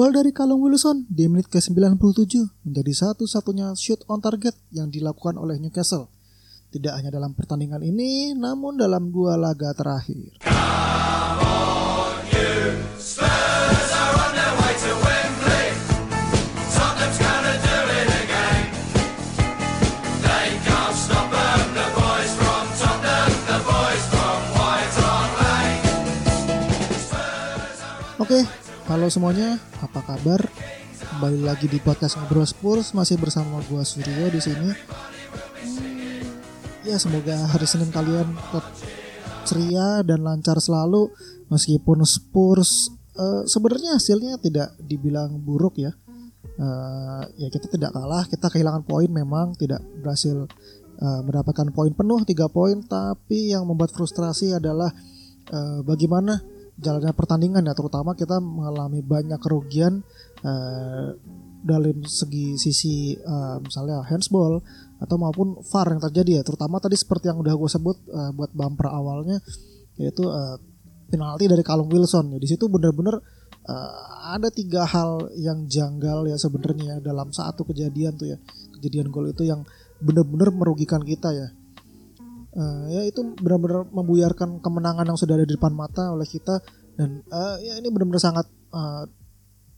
Gol dari Callum Wilson di menit ke-97 menjadi satu-satunya shoot on target yang dilakukan oleh Newcastle. Tidak hanya dalam pertandingan ini, namun dalam dua laga terakhir. Oke, halo semuanya, apa kabar? Kembali lagi di podcast Ngobrol Spurs masih bersama gua Suryo di sini. Hmm, ya semoga hari Senin kalian tetap ceria dan lancar selalu meskipun Spurs uh, sebenarnya hasilnya tidak dibilang buruk ya. Uh, ya kita tidak kalah, kita kehilangan poin memang tidak berhasil uh, mendapatkan poin penuh tiga poin, tapi yang membuat frustrasi adalah uh, bagaimana jalannya pertandingan ya terutama kita mengalami banyak kerugian uh, dalam segi sisi uh, misalnya handsball atau maupun VAR yang terjadi ya. Terutama tadi seperti yang udah gue sebut uh, buat bumper awalnya yaitu uh, penalti dari Callum Wilson. Ya di situ bener-bener uh, ada tiga hal yang janggal ya sebenarnya ya, dalam satu kejadian tuh ya. Kejadian gol itu yang bener-bener merugikan kita ya uh, ya itu benar-benar membuyarkan kemenangan yang sudah ada di depan mata oleh kita. Dan uh, ya ini benar-benar sangat uh,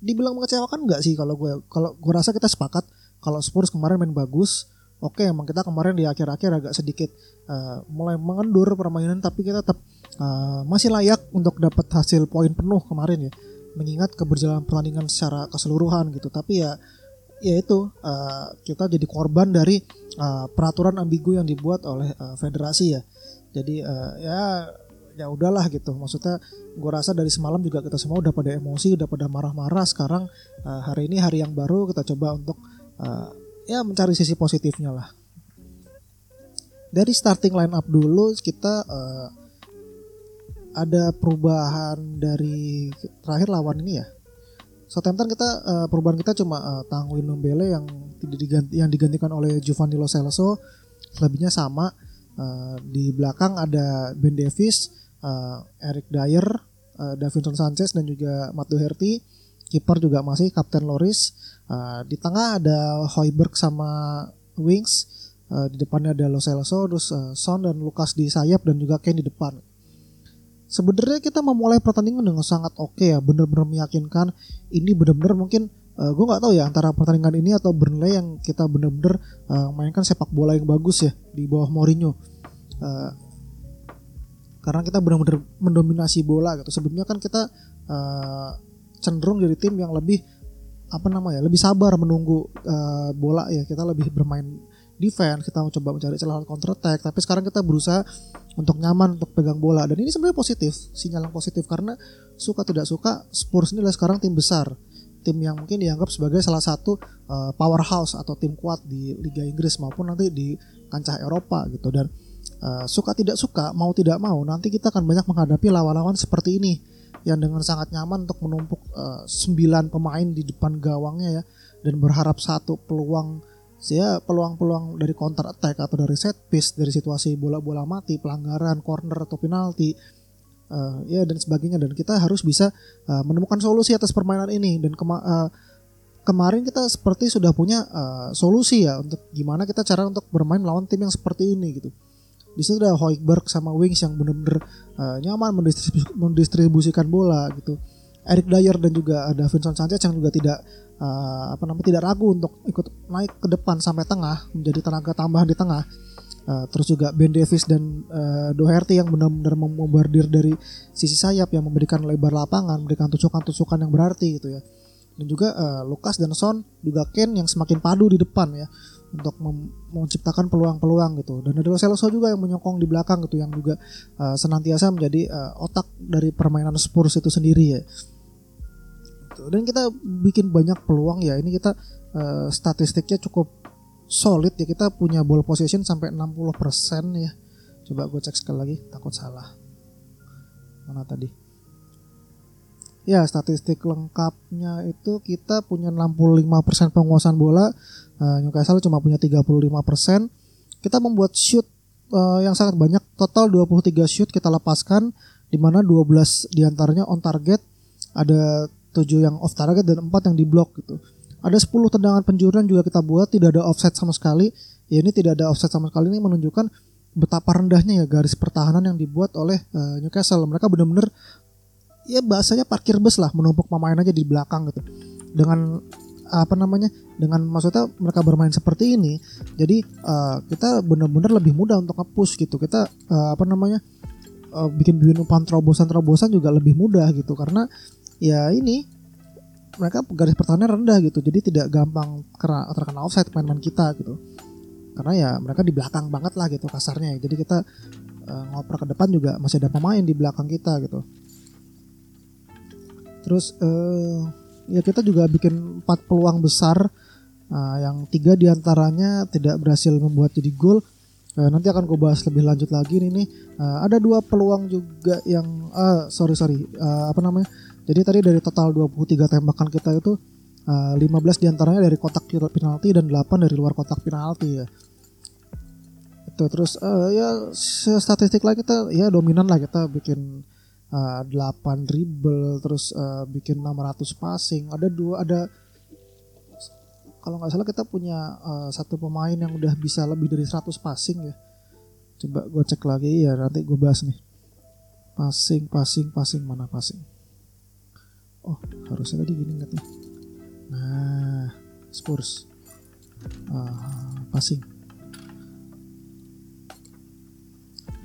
dibilang mengecewakan nggak sih kalau gue kalau gue rasa kita sepakat kalau Spurs kemarin main bagus oke okay, emang kita kemarin di akhir-akhir agak sedikit uh, mulai mengendur permainan tapi kita tetap uh, masih layak untuk dapat hasil poin penuh kemarin ya mengingat keberjalanan pertandingan secara keseluruhan gitu. Tapi ya ya itu uh, kita jadi korban dari uh, peraturan ambigu yang dibuat oleh uh, federasi ya. Jadi uh, ya ya udahlah gitu. Maksudnya gue rasa dari semalam juga kita semua udah pada emosi udah pada marah-marah. Sekarang uh, hari ini hari yang baru kita coba untuk uh, ya mencari sisi positifnya lah. Dari starting line up dulu kita uh, ada perubahan dari terakhir lawan ini ya Southampton kita uh, perubahan kita cuma uh, Tanguy Nombele yang tidak diganti yang digantikan oleh Giovanni Lo Celso. Lebihnya sama. Uh, di belakang ada Ben Davis, uh, Eric Dyer, uh, Davinson Sanchez dan juga Matt Doherty. Kiper juga masih Kapten Loris. Uh, di tengah ada Hoiberg sama Wings. Uh, di depannya ada Lo Celso terus uh, Son dan Lukas di sayap dan juga Kane di depan sebenarnya kita memulai pertandingan dengan sangat oke okay ya bener-bener meyakinkan. Ini bener-bener mungkin uh, gue nggak tahu ya antara pertandingan ini atau Burnley yang kita bener-bener uh, mainkan sepak bola yang bagus ya di bawah Mourinho. Uh, karena kita benar-benar mendominasi bola gitu. Sebelumnya kan kita uh, cenderung jadi tim yang lebih apa namanya lebih sabar menunggu uh, bola ya. Kita lebih bermain defense kita coba mencari celah counter attack tapi sekarang kita berusaha untuk nyaman untuk pegang bola. Dan ini sebenarnya positif sinyal yang positif karena suka tidak suka Spurs ini adalah sekarang tim besar. Tim yang mungkin dianggap sebagai salah satu uh, powerhouse atau tim kuat di Liga Inggris maupun nanti di kancah Eropa gitu. Dan uh, suka tidak suka mau tidak mau nanti kita akan banyak menghadapi lawan-lawan seperti ini yang dengan sangat nyaman untuk menumpuk uh, 9 pemain di depan gawangnya ya dan berharap satu peluang ya peluang-peluang dari counter attack atau dari set piece dari situasi bola-bola mati pelanggaran corner atau penalti uh, ya dan sebagainya. Dan kita harus bisa uh, menemukan solusi atas permainan ini. Dan kema uh, kemarin kita seperti sudah punya uh, solusi ya untuk gimana kita cara untuk bermain melawan tim yang seperti ini gitu. Di situ ada Hoikberg sama Wings yang benar-benar uh, nyaman mendistribusikan bola gitu. Eric Dyer dan juga ada Vincent Sanchez yang juga tidak uh, apa namanya tidak ragu untuk ikut naik ke depan sampai tengah menjadi tenaga tambahan di tengah. Uh, terus juga Ben Davis dan uh, Doherty yang benar-benar membardir dari sisi sayap yang memberikan lebar lapangan, memberikan tusukan-tusukan yang berarti gitu ya. Dan juga uh, Lucas dan Son juga Ken yang semakin padu di depan ya untuk menciptakan peluang-peluang gitu. Dan ada Celso juga yang menyokong di belakang gitu yang juga uh, senantiasa menjadi uh, otak dari permainan Spurs itu sendiri ya gitu. Dan kita bikin banyak peluang ya. Ini kita uh, statistiknya cukup solid ya. Kita punya ball possession sampai 60% ya. Coba gue cek sekali lagi takut salah. Mana tadi? Ya statistik lengkapnya itu kita punya 65% penguasaan bola. Uh, Newcastle cuma punya 35% kita membuat shoot uh, yang sangat banyak. Total 23 shoot kita lepaskan di mana 12 di antaranya on target. Ada 7 yang off target dan 4 yang di block gitu. Ada 10 tendangan penjuruan juga kita buat tidak ada offset sama sekali. Ya ini tidak ada offset sama sekali ini menunjukkan betapa rendahnya ya garis pertahanan yang dibuat oleh uh, Newcastle. Mereka benar-benar ya bahasanya parkir bus lah menumpuk pemain aja di belakang gitu. Dengan apa namanya dengan maksudnya mereka bermain seperti ini jadi uh, kita benar-benar lebih mudah untuk nge-push gitu kita uh, apa namanya uh, bikin bikin umpan terobosan-terobosan juga lebih mudah gitu karena ya ini mereka garis pertahanan rendah gitu. Jadi tidak gampang kena terkena offside pemain-pemain kita gitu. Karena ya mereka di belakang banget lah gitu kasarnya. Jadi kita uh, ngoper ke depan juga masih ada pemain di belakang kita gitu. Terus uh, ya kita juga bikin empat peluang besar. Uh, yang tiga di antaranya tidak berhasil membuat jadi gol. Uh, nanti akan gue bahas lebih lanjut lagi nih nih. Uh, ada dua peluang juga yang uh, sorry sorry. Uh, apa namanya jadi tadi dari total 23 tembakan kita itu uh, 15 di antaranya dari kotak penalti dan 8 dari luar kotak penalti ya. Itu terus uh, ya statistik lah kita ya dominan lah kita bikin uh, 8 dribble terus uh, bikin 600 passing. Ada dua ada kalau nggak salah kita punya uh, satu pemain yang udah bisa lebih dari 100 passing ya. Coba gue cek lagi ya nanti gue bahas nih. Passing passing passing mana passing oh harusnya tadi gini tuh? Nah Spurs. Uh, passing.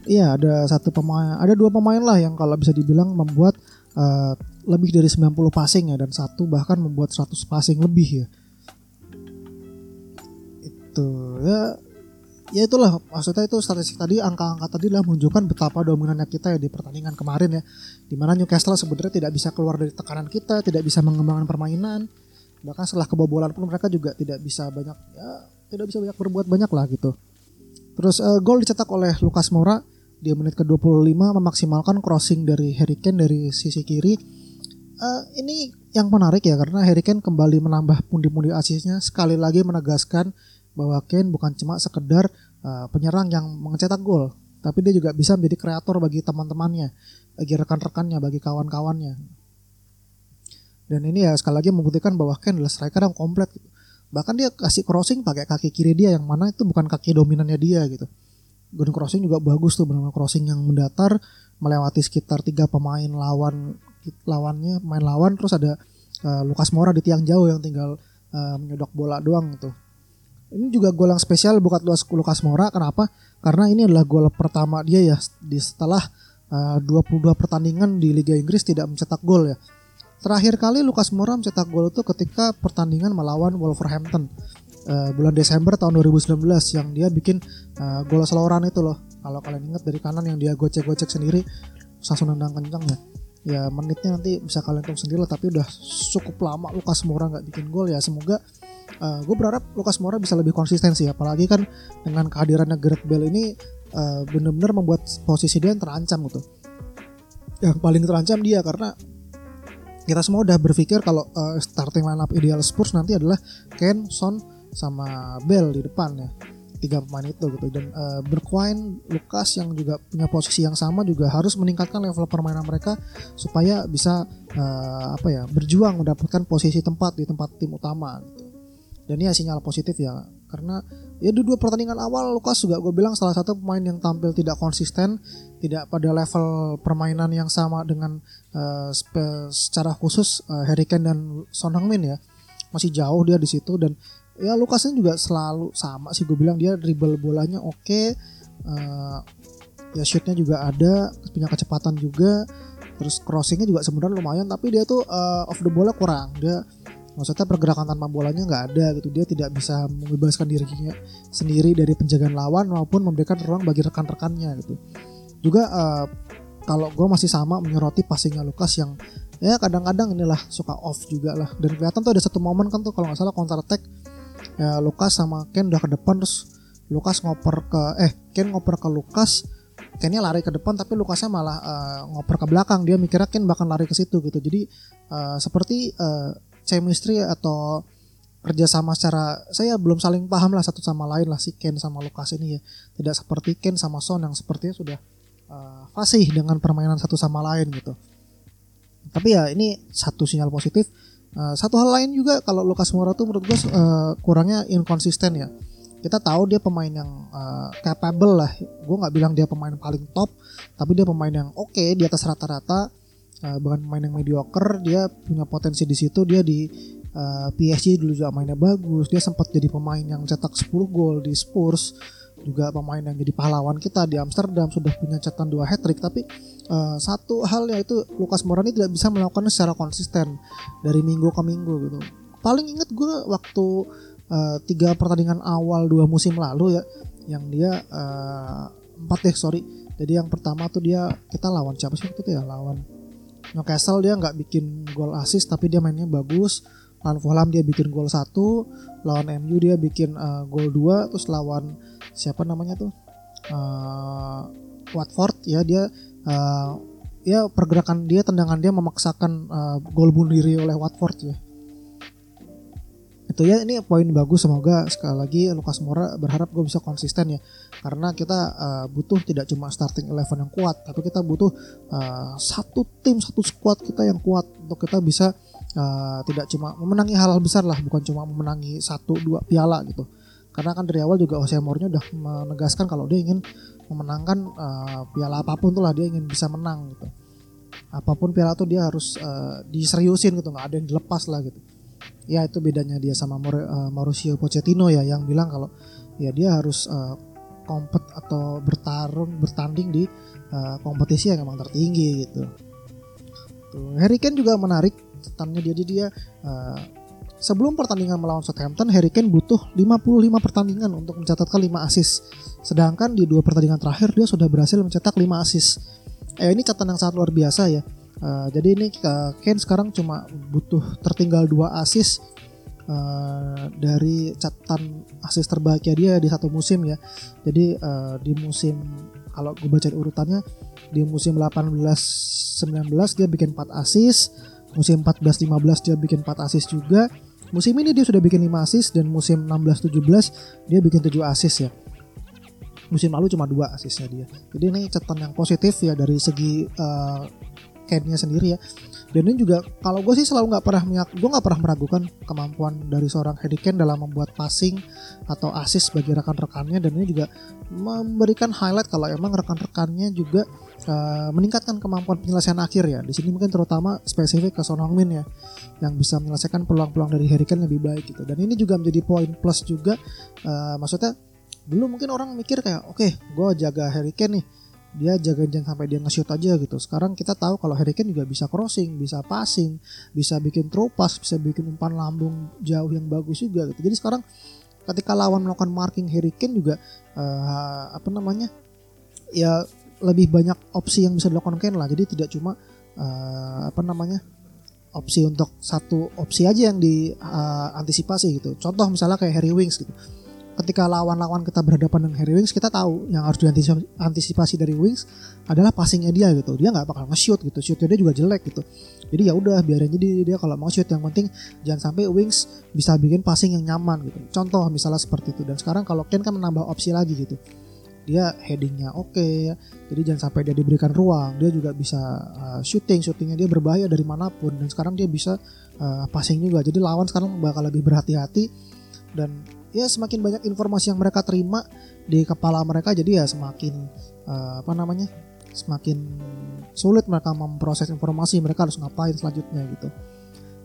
Iya ada satu pemain, ada dua pemain lah yang kalau bisa dibilang membuat uh, lebih dari 90 passing ya dan satu bahkan membuat 100 passing lebih ya. Itu ya ya itulah. Maksudnya itu statistik tadi angka-angka tadi lah menunjukkan betapa dominannya kita ya di pertandingan kemarin ya. Di mana Newcastle sebenarnya tidak bisa keluar dari tekanan kita tidak bisa mengembangkan permainan. Bahkan setelah kebobolan pun mereka juga tidak bisa banyak ya tidak bisa banyak berbuat banyak lah gitu. Terus uh, gol dicetak oleh Lukas Moura di menit ke-25 memaksimalkan crossing dari Harry Kane dari sisi kiri. Uh, ini yang menarik ya karena Harry Kane kembali menambah pundi-pundi asisnya sekali lagi menegaskan bahwa Kane bukan cuma sekedar uh, penyerang yang mencetak gol, tapi dia juga bisa menjadi kreator bagi teman-temannya, bagi rekan-rekannya, bagi kawan-kawannya. Dan ini ya sekali lagi membuktikan bahwa Kane adalah striker yang komplit. Gitu. Bahkan dia kasih crossing pakai kaki kiri dia yang mana itu bukan kaki dominannya dia gitu. Golden crossing juga bagus tuh benar crossing yang mendatar melewati sekitar tiga pemain lawan lawannya main lawan terus ada uh, Lukas Moura di tiang jauh yang tinggal uh, menyodok bola doang tuh. Ini juga gol yang spesial buat Lukas Moura kenapa? Karena ini adalah gol pertama dia ya di setelah uh, 22 pertandingan di Liga Inggris tidak mencetak gol ya. Terakhir kali Lukas Moura mencetak gol itu ketika pertandingan melawan Wolverhampton uh, bulan Desember tahun 2019 yang dia bikin uh, gol seloran itu loh. Kalau kalian ingat dari kanan yang dia gocek-gocek sendiri, langsung nendang kencang ya. Ya menitnya nanti bisa kalian tahu sendiri lah, tapi udah cukup lama Lukas Moura nggak bikin gol ya. Semoga uh, gue berharap Lukas Moura bisa lebih konsisten sih, apalagi kan dengan kehadirannya Gareth Bale ini uh, benar-benar membuat posisi dia yang terancam gitu. Yang paling terancam dia karena kita semua udah berpikir kalau uh, starting lineup ideal Spurs nanti adalah Ken, Son, sama Bell di depan ya tiga pemain itu gitu dan uh, Bergwijn, Lukas yang juga punya posisi yang sama juga harus meningkatkan level permainan mereka supaya bisa uh, apa ya berjuang mendapatkan posisi tempat di tempat tim utama gitu. Dan ini ya sinyal positif ya karena ya di dua pertandingan awal Lukas juga gue bilang salah satu pemain yang tampil tidak konsisten, tidak pada level permainan yang sama dengan uh, secara khusus uh, Harry Kane dan Son Heung-min ya. Masih jauh dia di situ dan ya Lukasnya juga selalu sama sih gue bilang dia dribble bolanya oke okay, uh, eh, ya shootnya juga ada punya kecepatan juga terus crossingnya juga sebenarnya lumayan tapi dia tuh uh, off the bola kurang dia maksudnya pergerakan tanpa bolanya nggak ada gitu dia tidak bisa membebaskan dirinya sendiri dari penjagaan lawan maupun memberikan ruang bagi rekan-rekannya gitu. Juga uh, kalau gue masih sama menyoroti passingnya Lukas yang ya kadang-kadang inilah suka off juga lah dan kelihatan tuh ada satu momen kan tuh kalau nggak salah counter attack ya Lukas sama Ken udah ke depan terus Lukas ngoper ke eh Ken ngoper ke Lukas Kennya lari ke depan tapi Lukasnya malah uh, ngoper ke belakang. Dia mikirnya Ken bakal lari ke situ gitu. Jadi uh, seperti uh, chemistry atau kerjasama secara saya belum saling paham lah satu sama lain lah si Ken sama Lukas ini ya. Tidak seperti Ken sama Son yang sepertinya sudah uh, fasih dengan permainan satu sama lain gitu. Tapi ya ini satu sinyal positif uh, satu hal lain juga kalau Lucas Moura tuh menurut gue uh, kurangnya inkonsisten ya. Kita tahu dia pemain yang uh, capable lah. Gue nggak bilang dia pemain paling top tapi dia pemain yang oke okay, di atas rata-rata. Uh, bukan pemain yang mediocre dia punya potensi di situ. Dia di uh, PSG dulu juga mainnya bagus. Dia sempat jadi pemain yang cetak 10 gol di Spurs juga pemain yang jadi pahlawan kita di Amsterdam sudah punya catatan dua hat trick tapi uh, satu hal yaitu Lukas Moura tidak bisa melakukannya secara konsisten dari minggu ke minggu gitu. Paling inget gue waktu uh, tiga pertandingan awal dua musim lalu ya yang dia uh, empat deh sorry. Jadi yang pertama tuh dia kita lawan siapa sih itu ya? Lawan Newcastle dia nggak bikin gol assist tapi dia mainnya bagus lawan Fulham dia bikin gol satu. Lawan MU dia bikin uh, gol dua. Terus lawan siapa namanya tuh? Uh, Watford ya dia uh, ya pergerakan dia tendangan dia memaksakan uh, gol bunuh diri oleh Watford ya. Itu ya ini poin bagus. Semoga sekali lagi Lukas Moura berharap gue bisa konsisten ya. Karena kita uh, butuh tidak cuma starting eleven yang kuat tapi kita butuh uh, satu tim satu squad kita yang kuat untuk kita bisa uh, tidak cuma memenangi hal-hal besar lah bukan cuma memenangi satu dua piala gitu. Karena kan dari awal juga Jose Mourinho udah menegaskan kalau dia ingin memenangkan uh, piala apa pun tuh lah dia ingin bisa menang gitu. Apa pun piala tuh dia harus uh, diseriusin gitu nggak ada yang dilepas lah gitu. Ya itu bedanya dia sama uh, Mauricio Pochettino ya yang bilang kalau ya dia harus uh, kompet atau bertarung bertanding di uh, kompetisi yang emang tertinggi gitu. Tuh, Harry Kane juga menarik catatannya dia dia uh, Sebelum pertandingan melawan Southampton, Harry Kane butuh 55 pertandingan untuk mencatatkan 5 assist. Sedangkan di dua pertandingan terakhir dia sudah berhasil mencetak 5 assist. Eh ini catatan yang sangat luar biasa ya. Uh, jadi ini uh, Kane sekarang cuma butuh tertinggal 2 assist uh, dari catatan assist terbaiknya dia di satu musim ya. Jadi uh, di musim kalau gue baca urutannya di musim 18 19 dia bikin 4 assist, musim 14 15 dia bikin 4 assist juga Musim ini dia sudah bikin 5 assist dan musim 16-17 dia bikin 7 assist ya. Musim lalu cuma 2 assistnya dia. Jadi ini catatan yang positif ya dari segi uh, Ken-nya sendiri ya. Dan ini juga kalau gue sih selalu nggak pernah gue nggak pernah meragukan kemampuan dari seorang Harry Kane dalam membuat passing atau assist bagi rekan-rekannya dan ini juga memberikan highlight kalau emang rekan-rekannya juga uh, meningkatkan kemampuan penyelesaian akhir ya. Di sini mungkin terutama spesifik ke Son Heung-min ya yang bisa menyelesaikan peluang-peluang dari Harry Kane lebih baik gitu. Dan ini juga menjadi poin plus juga uh, maksudnya dulu mungkin orang mikir kayak oke okay, gue jaga Harry Kane nih dia jaga jangan sampai dia nge-shoot aja gitu. Sekarang kita tahu kalau Harry Kane juga bisa crossing, bisa passing, bisa bikin throw pass, bisa bikin umpan lambung jauh yang bagus juga gitu. Jadi sekarang ketika lawan melakukan marking Harry Kane juga uh, apa namanya? ya lebih banyak opsi yang bisa dilakukan Kane lah. Jadi tidak cuma uh, apa namanya? opsi untuk satu opsi aja yang diantisipasi uh, gitu. Contoh misalnya kayak Harry Wings gitu. Ketika lawan-lawan kita berhadapan dengan Harry Wings, kita tahu yang harus diantisipasi dari Wings adalah passingnya dia gitu. Dia nggak bakal nge-shoot gitu. Shootnya dia juga jelek gitu. Jadi ya udah biarin jadi dia kalau mau shoot yang penting jangan sampai Wings bisa bikin passing yang nyaman gitu. Contoh misalnya seperti itu. Dan sekarang kalau Ken kan menambah opsi lagi gitu dia headingnya oke okay, jadi jangan sampai dia diberikan ruang dia juga bisa uh, shooting shootingnya dia berbahaya dari mana pun dan sekarang dia bisa uh, passing juga jadi lawan sekarang bakal lebih berhati-hati dan ya semakin banyak informasi yang mereka terima di kepala mereka jadi ya semakin uh, apa namanya semakin sulit mereka memproses informasi mereka harus ngapain selanjutnya gitu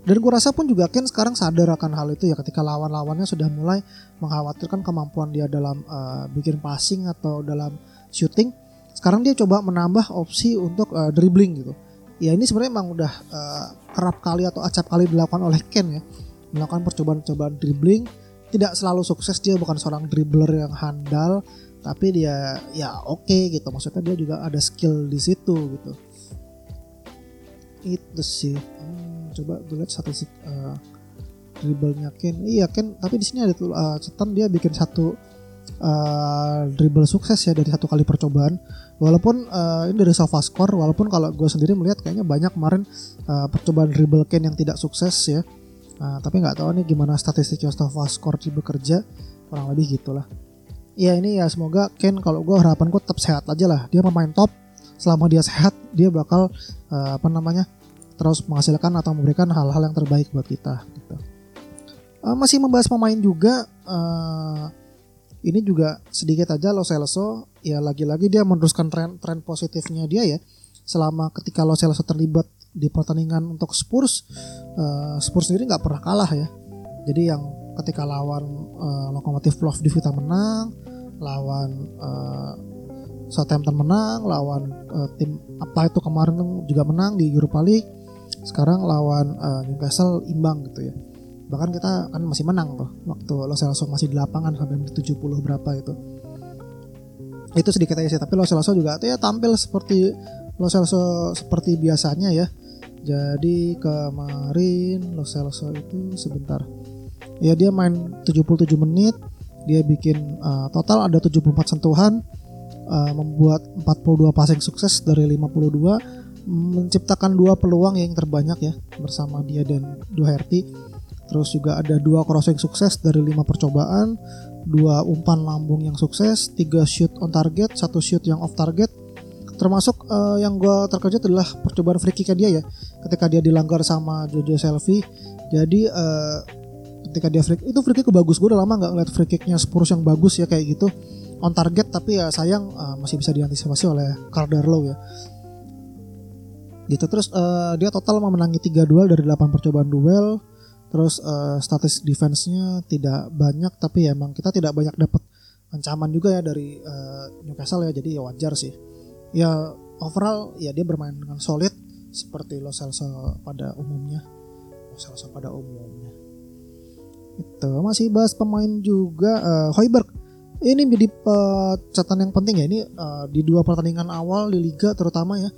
dan gue rasa pun juga Ken sekarang sadar akan hal itu ya ketika lawan-lawannya sudah mulai mengkhawatirkan kemampuan dia dalam uh, bikin passing atau dalam shooting. Sekarang dia coba menambah opsi untuk uh, dribbling gitu. Ya ini sebenarnya memang udah uh, kerap kali atau acap kali dilakukan oleh Ken ya. Melakukan percobaan-percobaan dribbling. Tidak selalu sukses dia bukan seorang dribbler yang handal. Tapi dia ya oke okay, gitu. Maksudnya dia juga ada skill di situ gitu. Itu sih. Hmm coba gue lihat statistik uh, dribblenya Ken iya Ken tapi di sini ada tuh uh, catatan dia bikin satu uh, dribble sukses ya dari satu kali percobaan walaupun uh, ini dari SofaScore walaupun kalau gue sendiri melihat kayaknya banyak kemarin uh, percobaan dribble Ken yang tidak sukses ya uh, tapi nggak tahu nih gimana statistiknya SofaScore di bekerja kurang lebih gitulah. Ya ini ya semoga Ken kalau gue harapan gue tetap sehat aja lah. Dia pemain top selama dia sehat dia bakal uh, apa namanya terus menghasilkan atau memberikan hal-hal yang terbaik buat kita gitu. Uh, masih membahas pemain juga uh, ini juga sedikit aja Lo Celso. Ya lagi-lagi dia meneruskan tren tren positifnya dia ya. Selama ketika Lo Celso terlibat di pertandingan untuk Spurs uh, Spurs sendiri nggak pernah kalah ya. Jadi yang ketika lawan uh, Lokomotif Plovdiv menang lawan uh, Southampton menang lawan uh, tim apa itu kemarin juga menang di Europa League sekarang lawan uh, Newcastle imbang gitu ya. Bahkan kita kan masih menang tuh waktu Lo Celso masih di lapangan sampai menit 70 berapa itu. Itu sedikit aja sih tapi Lo Celso juga tuh ya tampil seperti Lo Celso seperti biasanya ya jadi kemarin Lo Celso itu sebentar. Ya dia main 77 menit. Dia bikin uh, total ada 74 sentuhan uh, membuat 42 passing sukses dari 52 menciptakan dua peluang yang terbanyak ya bersama dia dan Doherty. Terus juga ada dua crossing sukses dari lima percobaan dua umpan lambung yang sukses tiga shoot on target satu shoot yang off target termasuk uh, yang gue terkejut adalah percobaan free kick dia ya. Ketika dia dilanggar sama Jojo Selfie. Jadi uh, ketika dia free itu free kick bagus. Gue udah lama nggak ngeliat free kicknya Spurs yang bagus ya kayak gitu. On target tapi ya sayang uh, masih bisa diantisipasi oleh Cardarlo ya. Gitu. Terus uh, dia total memenangi 3 duel dari 8 percobaan duel. Terus uh, status defense-nya tidak banyak tapi ya emang kita tidak banyak dapat ancaman juga ya dari uh, Newcastle ya. Jadi ya wajar sih ya overall ya dia bermain dengan solid seperti Lo Celso pada umumnya. Lo Celso pada umumnya. Itu masih bahas pemain juga uh, Hoiberg. Ini menjadi catatan yang penting ya ini uh, di dua pertandingan awal di liga terutama ya.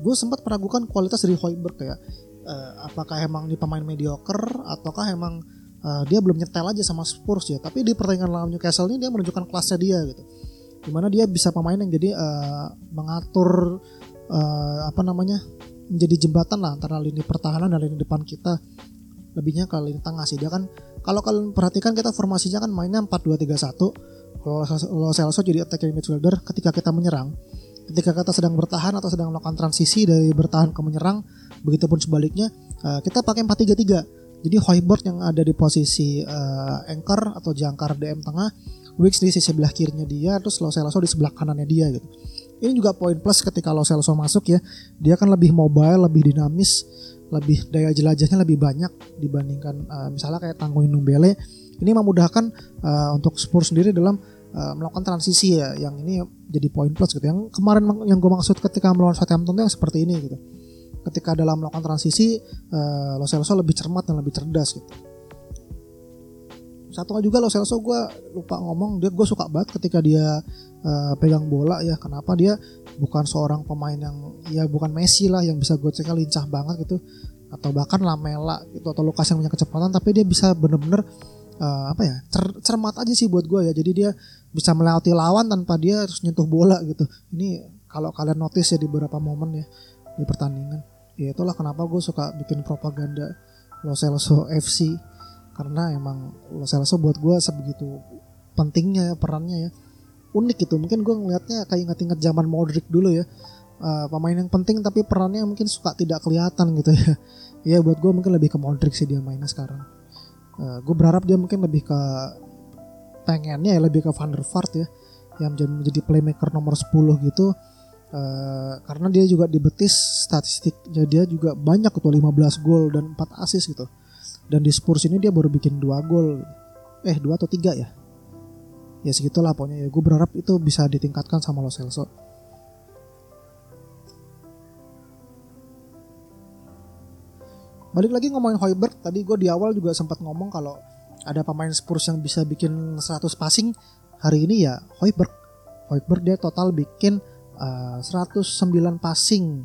Gue sempat meragukan kualitas dari Hoiberg ya. Uh, apakah emang ini pemain mediocre ataukah emang uh, dia belum nyetel aja sama Spurs ya. Tapi di pertandingan lawan Newcastle ini dia menunjukkan kelasnya dia gitu di mana dia bisa pemain yang jadi uh, mengatur uh, apa namanya menjadi jembatan lah antara lini pertahanan dan lini depan kita. Lebihnya ke lini tengah sih. Dia kan kalau kalian perhatikan kita formasinya kan mainnya 4-2-3-1 kalau Celso jadi attacking midfielder ketika kita menyerang. Ketika kita sedang bertahan atau sedang melakukan transisi dari bertahan ke menyerang begitupun sebaliknya uh, kita pakai 4-3-3 jadi Hoiberg yang ada di posisi uh, anchor atau jangkar DM tengah Wicks di sisi sebelah kirinya dia terus Lo Celso di sebelah kanannya dia gitu. Ini juga poin plus ketika Lo Celso masuk ya dia kan lebih mobile lebih dinamis lebih daya jelajahnya lebih banyak dibandingkan uh, misalnya kayak Tangguh Numbele ini memudahkan uh, untuk Spurs sendiri dalam uh, melakukan transisi ya yang ini jadi poin plus gitu. Yang kemarin yang gue maksud ketika melawan Southampton itu yang seperti ini gitu. Ketika dalam melakukan transisi uh, Lo Celso lebih cermat dan lebih cerdas gitu satu juga Lo Celso gue lupa ngomong. Dia gue suka banget ketika dia uh, pegang bola ya. Kenapa dia bukan seorang pemain yang ya bukan Messi lah yang bisa gue cek lincah banget gitu. Atau bahkan Lamela gitu atau Lukas yang punya kecepatan. Tapi dia bisa bener-bener uh, apa ya cer cermat aja sih buat gue ya. Jadi dia bisa melewati lawan tanpa dia harus nyentuh bola gitu. Ini kalau kalian notice ya di beberapa momen ya di pertandingan. Ya itulah kenapa gue suka bikin propaganda Lo Celso FC karena emang Lo Celso buat gue sebegitu pentingnya ya, perannya ya. Unik gitu. Mungkin gue ngelihatnya kayak inget-inget zaman Modric dulu ya. Uh, pemain yang penting tapi perannya mungkin suka tidak kelihatan gitu ya. Ya buat gue mungkin lebih ke Modric sih dia mainnya sekarang. Uh, eh, gue berharap dia mungkin lebih ke pengennya ya lebih ke Van der Vaart ya. Yang menjadi, menjadi playmaker nomor 10 gitu. Uh, karena dia juga di betis statistik jadi dia juga banyak tuh 15 gol dan 4 assist gitu dan di Spurs ini dia baru bikin 2 gol. Eh 2 atau 3 ya? Ya segitulah pokoknya ya. Gue berharap itu bisa ditingkatkan sama Lo Celso. Balik lagi ngomongin Hoiberg tadi gue di awal juga sempat ngomong kalau ada pemain Spurs yang bisa bikin 100 passing. Hari ini ya Hoiberg. Hoiberg dia total bikin uh, eh, 109 passing.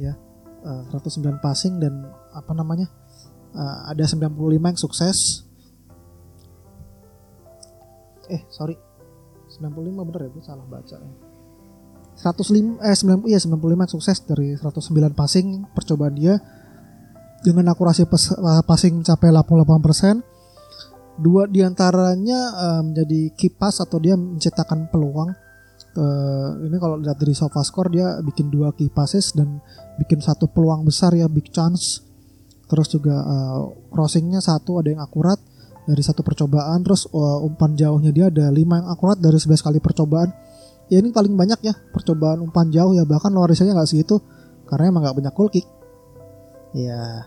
Ya uh, eh, 109 passing dan apa namanya uh, ada 95 yang sukses. Eh sorry. 95 bener ya gue salah baca ya. 105 eh 90 ya 95 sukses dari 109 passing percobaan dia. Dengan akurasi pas, uh, passing mencapai 88%. Dua di antaranya uh, menjadi key pass atau dia menciptakan peluang. Uh, ini kalau lihat dari sofa score dia bikin dua key passes dan bikin satu peluang besar ya big chance terus juga uh, crossingnya satu ada yang akurat dari satu percobaan. Terus uh, umpan jauhnya dia ada lima yang akurat dari 11 kali percobaan. Ya ini paling banyak ya percobaan umpan jauh ya. Bahkan luar biasanya nggak segitu karena emang nggak banyak goal kick ya.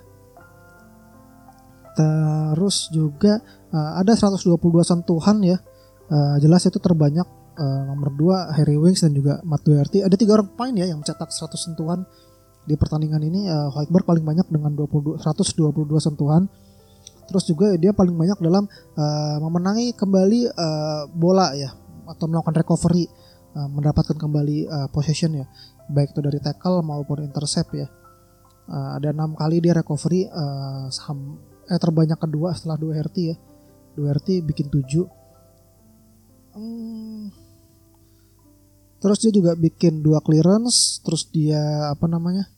Terus juga uh, ada 122 sentuhan ya. Uh, jelas itu terbanyak. Uh, nomor 2 Harry Winks dan juga Matt Doherty. Ada tiga orang pemain ya yang mencetak 100 sentuhan di pertandingan ini uh, Hoiberg paling banyak dengan 22, 122 sentuhan. Terus juga dia paling banyak dalam uh, memenangi kembali uh, bola ya atau melakukan recovery uh, mendapatkan kembali uh, possession ya. Baik itu dari tackle maupun intercept ya. Uh, ada enam kali dia recovery uh, saham eh terbanyak kedua setelah dua RT ya. Dua RT bikin tujuh. Hmm. terus dia juga bikin dua clearance terus dia apa namanya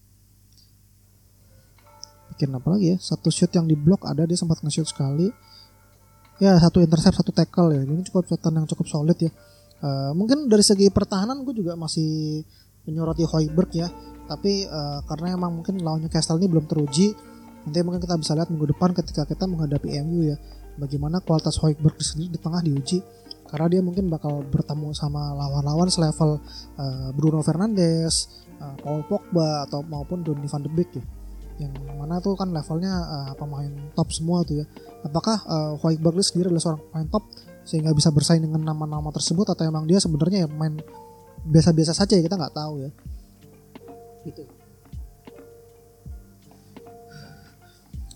bikin apa lagi ya? Satu shoot yang di block ada dia sempat nge-shoot sekali. Ya satu intercept satu tackle ya. Ini cukup catatan yang cukup solid ya. Uh, mungkin dari segi pertahanan gue juga masih menyoroti Hoiberg ya. Tapi uh, karena emang mungkin lawannya Castle ini belum teruji Nanti mungkin kita bisa lihat minggu depan ketika kita menghadapi MU ya, bagaimana kualitas Hoiberg sendiri di tengah diuji. Karena dia mungkin bakal bertemu sama lawan-lawan selevel uh, Bruno Fernandes, uh, Paul Pogba atau maupun Donny van de Beek ya. Yang mana tuh kan levelnya uh, pemain top semua tuh ya. Apakah uh, Hoiberg sendiri adalah seorang pemain top sehingga bisa bersaing dengan nama-nama tersebut atau emang dia sebenarnya ya main biasa-biasa saja ya kita nggak tahu ya. Gitu.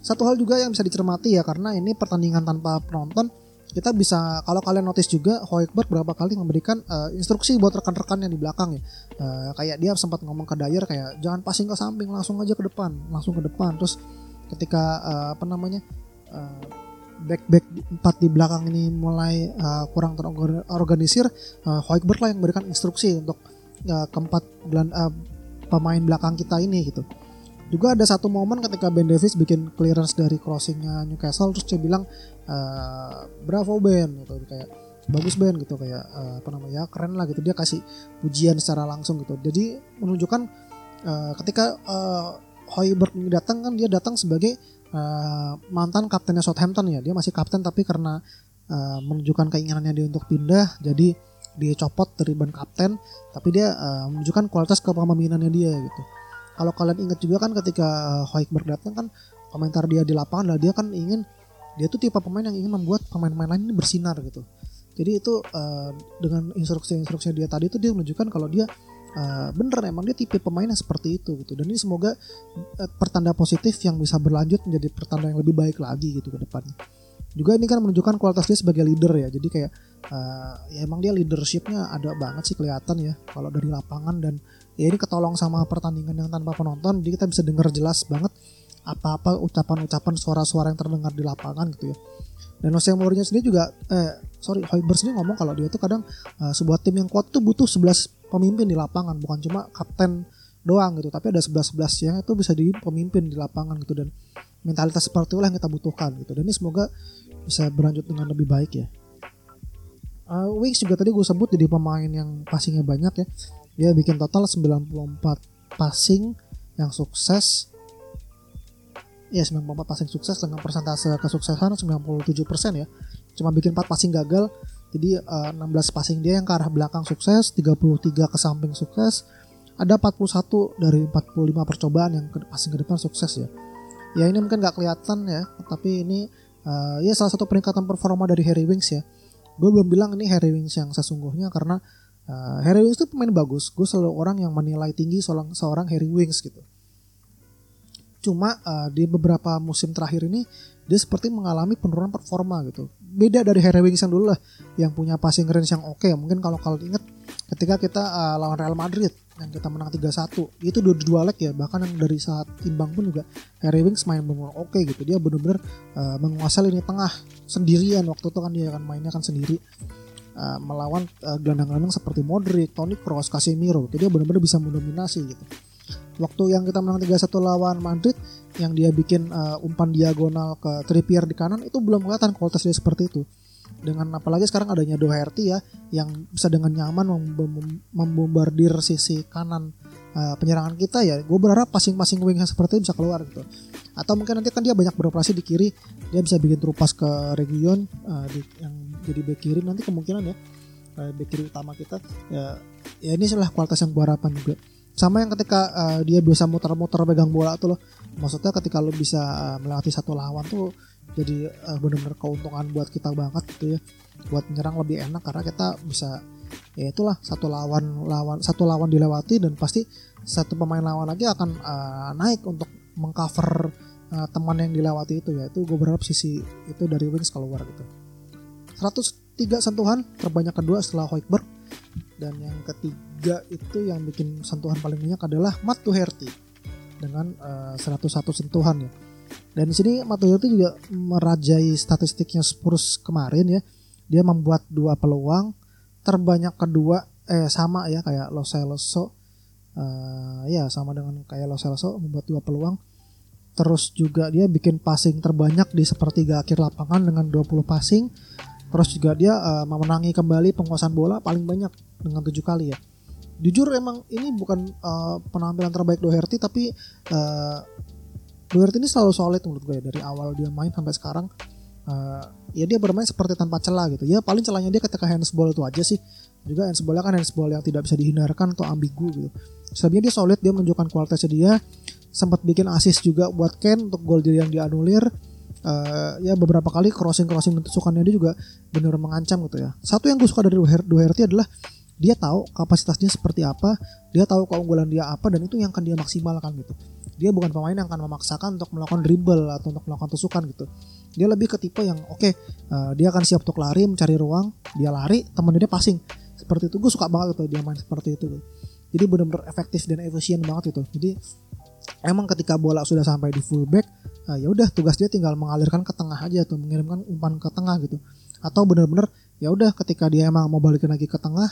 satu hal juga yang bisa dicermati ya karena ini pertandingan tanpa penonton kita bisa kalau kalian notice juga Hoiberg berapa kali memberikan uh, instruksi buat rekan-rekannya di belakang ya. Uh, kayak dia sempat ngomong ke Dyer kayak jangan passing ke samping langsung aja ke depan langsung ke depan. Terus ketika uh, apa namanya uh, back back empat di belakang ini mulai uh, kurang terorganisir uh, Hoiberg lah yang memberikan instruksi untuk uh, keempat uh, pemain belakang kita ini gitu juga ada satu momen ketika Ben Davis bikin clearance dari crossingnya Newcastle terus dia bilang uh, bravo Ben gitu. Kayak bagus Ben gitu. Kayak uh, apa namanya keren lah gitu. Dia kasih pujian secara langsung gitu. Jadi menunjukkan uh, ketika uh, Hoiberg ini datang kan dia datang sebagai uh, mantan kaptennya Southampton ya. Dia masih kapten tapi karena uh, menunjukkan keinginannya dia untuk pindah jadi dia copot dari ban kapten. Tapi dia uh, menunjukkan kualitas kepemimpinannya dia gitu kalau kalian ingat juga kan ketika eh, Hoikberg datang kan komentar dia di lapangan lah dia kan ingin dia tuh tipe pemain yang ingin membuat pemain-pemain lain ini bersinar gitu. Jadi itu uh, dengan instruksi-instruksi dia tadi itu dia menunjukkan kalau dia uh, bener emang dia tipe pemain yang seperti itu gitu. Dan ini semoga uh, pertanda positif yang bisa berlanjut menjadi pertanda yang lebih baik lagi gitu ke depannya. Juga ini kan menunjukkan kualitas dia sebagai leader ya. Jadi kayak uh, ya emang dia leadershipnya ada banget sih kelihatan ya kalau dari lapangan dan ya ini ketolong sama pertandingan yang tanpa penonton jadi kita bisa dengar jelas banget apa-apa ucapan-ucapan suara-suara yang terdengar di lapangan gitu ya. Dan Jose Mourinho sendiri juga eh sorry Hoiberg sendiri ngomong kalau dia tuh kadang uh, sebuah tim yang kuat tuh butuh 11 pemimpin di lapangan bukan cuma kapten doang gitu tapi ada 11 11 yang itu bisa jadi pemimpin di lapangan gitu dan mentalitas seperti itulah yang kita butuhkan gitu. Dan ini semoga bisa berlanjut dengan lebih baik ya. Uh, Wings juga tadi gue sebut jadi pemain yang passingnya banyak ya dia bikin total 94 passing yang sukses. Ya 94 passing sukses dengan persentase kesuksesan 97% ya. Cuma bikin 4 passing gagal jadi uh, eh, 16 passing dia yang ke arah belakang sukses 33 ke samping sukses ada 41 dari 45 percobaan yang passing ke depan sukses ya. Ya ini mungkin gak kelihatan ya tapi ini uh, ya salah satu peningkatan performa dari Harry Winks ya. Gue belum bilang ini Harry Winks yang sesungguhnya karena Uh, Harry Wings itu pemain bagus. Gue selalu orang yang menilai tinggi seorang, seorang Harry Wings gitu. Cuma uh, di beberapa musim terakhir ini dia seperti mengalami penurunan performa gitu. Beda dari Harry Wings yang dulu lah, yang punya passing range yang oke. Okay. Mungkin kalau kalian inget ketika kita uh, lawan Real Madrid yang kita menang 3-1 itu dua dua leg ya bahkan yang dari saat imbang pun juga Harry Wings main benar oke okay gitu dia benar-benar uh, menguasai lini tengah sendirian waktu itu kan dia akan mainnya kan sendiri uh, melawan uh, gelandang-gelandang seperti Modric, Toni Kroos, Casemiro. Jadi dia benar-benar bisa mendominasi gitu. Waktu yang kita menang 3-1 lawan Madrid yang dia bikin uh, umpan diagonal ke Trippier di kanan itu belum kelihatan kualitas dia seperti itu. dengan apalagi sekarang adanya Doherty ya yang bisa dengan nyaman membombardir sisi kanan uh, penyerangan kita ya gue berharap passing-passing wing seperti itu bisa keluar gitu atau mungkin nanti kan dia banyak beroperasi di kiri dia bisa bikin terupas ke region uh, di, yang jadi back kiri nanti kemungkinan ya uh, back kiri utama kita ya ya ini adalah kualitas yang gue harapkan juga. Sama yang ketika uh, dia bisa muter-muter pegang bola tuh loh. Maksudnya ketika lo bisa uh, melewati satu lawan tuh jadi uh, benar-benar keuntungan buat kita banget gitu ya. Buat menyerang lebih enak karena kita bisa ya itulah satu lawan lawan satu lawan dilewati dan pasti satu pemain lawan lagi akan uh, naik untuk mengcover uh, teman yang dilewati itu ya. Itu gue berharap sisi itu dari Wings keluar gitu 103 sentuhan terbanyak kedua setelah Hoikberg dan yang ketiga itu yang bikin sentuhan paling banyak adalah Matt Tuherty dengan uh, 101 sentuhan ya dan di sini Matuyo itu juga merajai statistiknya Spurs kemarin ya. Dia membuat dua peluang, terbanyak kedua eh sama ya kayak Lo Celso. Uh, ya sama dengan kayak Lo Celso membuat dua peluang. Terus juga dia bikin passing terbanyak di sepertiga akhir lapangan dengan 20 passing. Terus juga dia uh, memenangi kembali penguasaan bola paling banyak dengan tujuh kali ya. Jujur emang ini bukan uh, penampilan terbaik Doherty tapi uh, Doherty ini selalu solid menurut gue ya dari awal dia main sampai sekarang. Uh, ya dia bermain seperti tanpa celah gitu. Ya paling celahnya dia ketika handsball itu aja sih. Juga handsballnya kan handsball yang tidak bisa dihindarkan atau ambigu gitu. Sebenarnya dia solid dia menunjukkan kualitasnya dia. Sempat bikin assist juga buat Ken untuk gol dia yang dianulir uh, ya beberapa kali crossing crossing dan tusukannya dia juga benar mengancam gitu ya satu yang gue suka dari Doherty adalah dia tahu kapasitasnya seperti apa, dia tahu keunggulan dia apa dan itu yang akan dia maksimalkan gitu. Dia bukan pemain yang akan memaksakan untuk melakukan dribble atau untuk melakukan tusukan gitu. Dia lebih ke tipe yang oke, okay, uh, eh, dia akan siap untuk lari, mencari ruang, dia lari, temen dia passing. Seperti itu gue suka banget gitu dia main seperti itu. Gitu. Jadi benar-benar efektif dan efisien banget itu. Jadi emang ketika bola sudah sampai di fullback, uh, ya udah tugas dia tinggal mengalirkan ke tengah aja tuh, mengirimkan umpan ke tengah gitu. Atau benar-benar ya udah ketika dia emang mau balikin lagi ke tengah,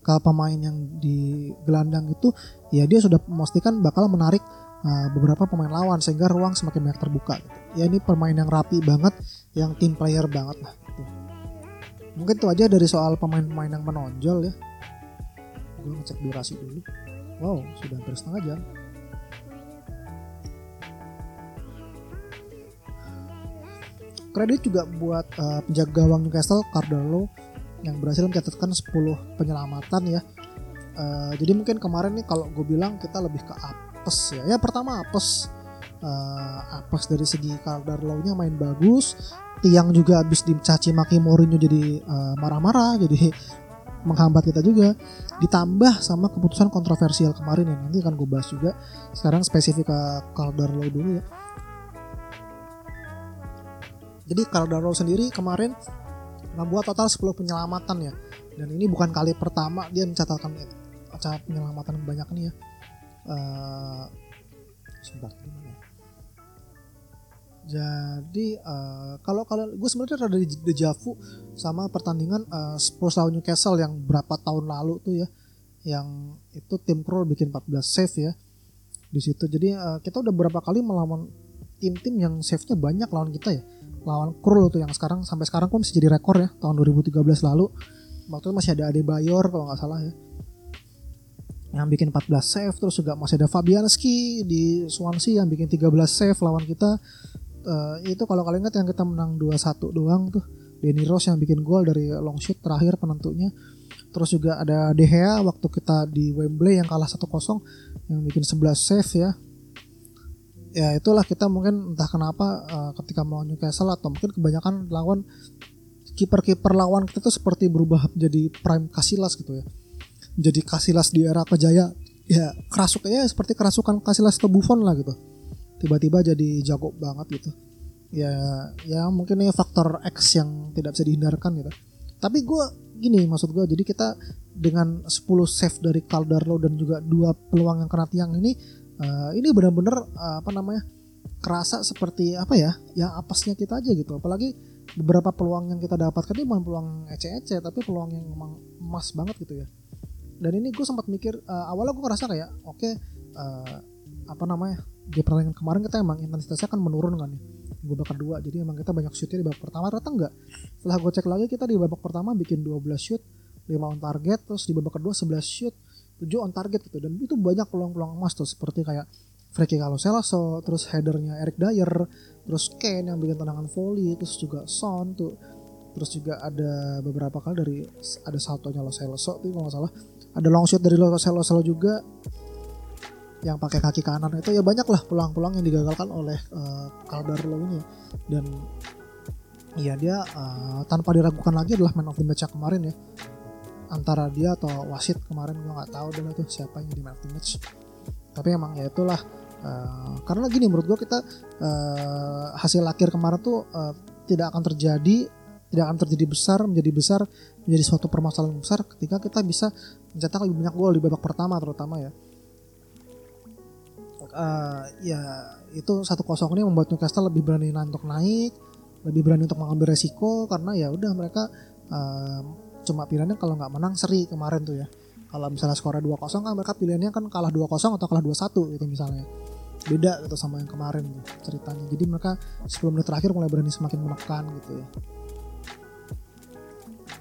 ke pemain yang di gelandang itu ya dia sudah memastikan bakal menarik uh, beberapa pemain lawan sehingga ruang semakin banyak terbuka gitu. Ya ini pemain yang rapi banget, yang team player banget lah. Gitu. Mungkin itu aja dari soal pemain-pemain yang menonjol ya. Gue ngecek durasi dulu. Wow, sudah hampir setengah jam. Kredit juga buat uh, penjaga gawang Newcastle, Cardalo, yang berhasil mencatatkan 10 penyelamatan ya. Uh, jadi mungkin kemarin nih kalau gue bilang kita lebih ke apes ya. Ya pertama apes uh, apes dari segi karakter nya main bagus. Tiang juga habis dicaci maki Mourinho jadi uh, marah-marah, jadi menghambat kita juga. Ditambah sama keputusan kontroversial kemarin yang nanti akan gue bahas juga. Sekarang spesifik ke Calderlo dulu ya. Jadi Calderlo sendiri kemarin membuat total 10 penyelamatan ya. Dan ini bukan kali pertama dia mencatatkan acara penyelamatan banyak nih ya. Uh, sebentar gimana ya? Jadi uh, kalau kalian gue sebenarnya ada di dejavu sama pertandingan uh, Spurs lawan Newcastle yang berapa tahun lalu tuh ya, yang itu tim Kroll bikin 14 save ya di situ. Jadi uh, kita udah berapa kali melawan tim-tim yang save-nya banyak lawan kita ya lawan Krul tuh yang sekarang sampai sekarang pun masih jadi rekor ya tahun 2013 lalu. Waktu itu masih ada Ade Bayor kalau nggak salah ya. Yang bikin 14 save terus juga masih ada Fabianski di Swansea yang bikin 13 save lawan kita. Uh, itu kalau kalian ingat yang kita menang 2-1 doang tuh. Denny Rose yang bikin gol dari long shoot terakhir penentunya. Terus juga ada De Gea waktu kita di Wembley yang kalah 1-0 yang bikin 11 save ya ya itulah kita mungkin entah kenapa uh, ketika mau Newcastle atau mungkin kebanyakan lawan kiper-kiper lawan kita tuh seperti berubah menjadi prime Kasilas gitu ya. Menjadi Kasilas di era kejaya ya kerasuknya seperti kerasukan Kasilas atau Buffon lah gitu. Tiba-tiba jadi jago banget gitu. Ya ya mungkin ini faktor X yang tidak bisa dihindarkan gitu. Tapi gue gini maksud gue jadi kita dengan 10 save dari Calderlo dan juga dua peluang yang kena tiang ini uh, ini benar-benar uh, apa namanya kerasa seperti apa ya yang apesnya kita aja gitu. Apalagi beberapa peluang yang kita dapatkan ini bukan peluang ece-ece tapi peluang yang memang emas banget gitu ya. Dan ini gue sempat mikir uh, awalnya gue ngerasa kayak oke okay, uh, apa namanya di pertandingan kemarin kita emang intensitasnya kan menurun kan nih babak kedua. Jadi emang kita banyak shootnya di babak pertama ternyata enggak. Setelah gue cek lagi kita di babak pertama bikin 12 shoot 5 on target terus di babak kedua 11 shoot 7 on target gitu. Dan itu banyak peluang-peluang emas tuh seperti kayak Frankie Carlos Celso terus headernya Eric Dyer terus Ken yang bikin tendangan volley terus juga Son tuh. Terus juga ada beberapa kali dari ada satunya Lo Celso tuh kalau nggak salah. Ada long shot dari Lo Celso juga yang pakai kaki kanan. Itu ya banyak lah peluang-peluang yang digagalkan oleh uh, Calderlo ini dan ya dia uh, tanpa diragukan lagi adalah man of the match kemarin ya antara dia atau wasit kemarin gue nggak tahu dulu tuh siapa yang jadi man match tapi emang ya itulah uh, karena gini menurut gue kita uh, hasil akhir kemarin tuh uh, tidak akan terjadi tidak akan terjadi besar menjadi besar menjadi suatu permasalahan besar ketika kita bisa mencetak lebih banyak gol di babak pertama terutama ya. Uh, ya itu satu kosong ini membuat Newcastle lebih berani untuk naik lebih berani untuk mengambil resiko karena ya udah mereka cuma pilihannya kalau nggak menang seri kemarin tuh ya. Kalau misalnya skornya dua kosong kan mereka pilihannya kan kalah dua kosong atau kalah dua satu gitu misalnya. Beda gitu sama yang kemarin tuh ceritanya. Jadi mereka 10 menit terakhir mulai berani semakin menekan gitu ya.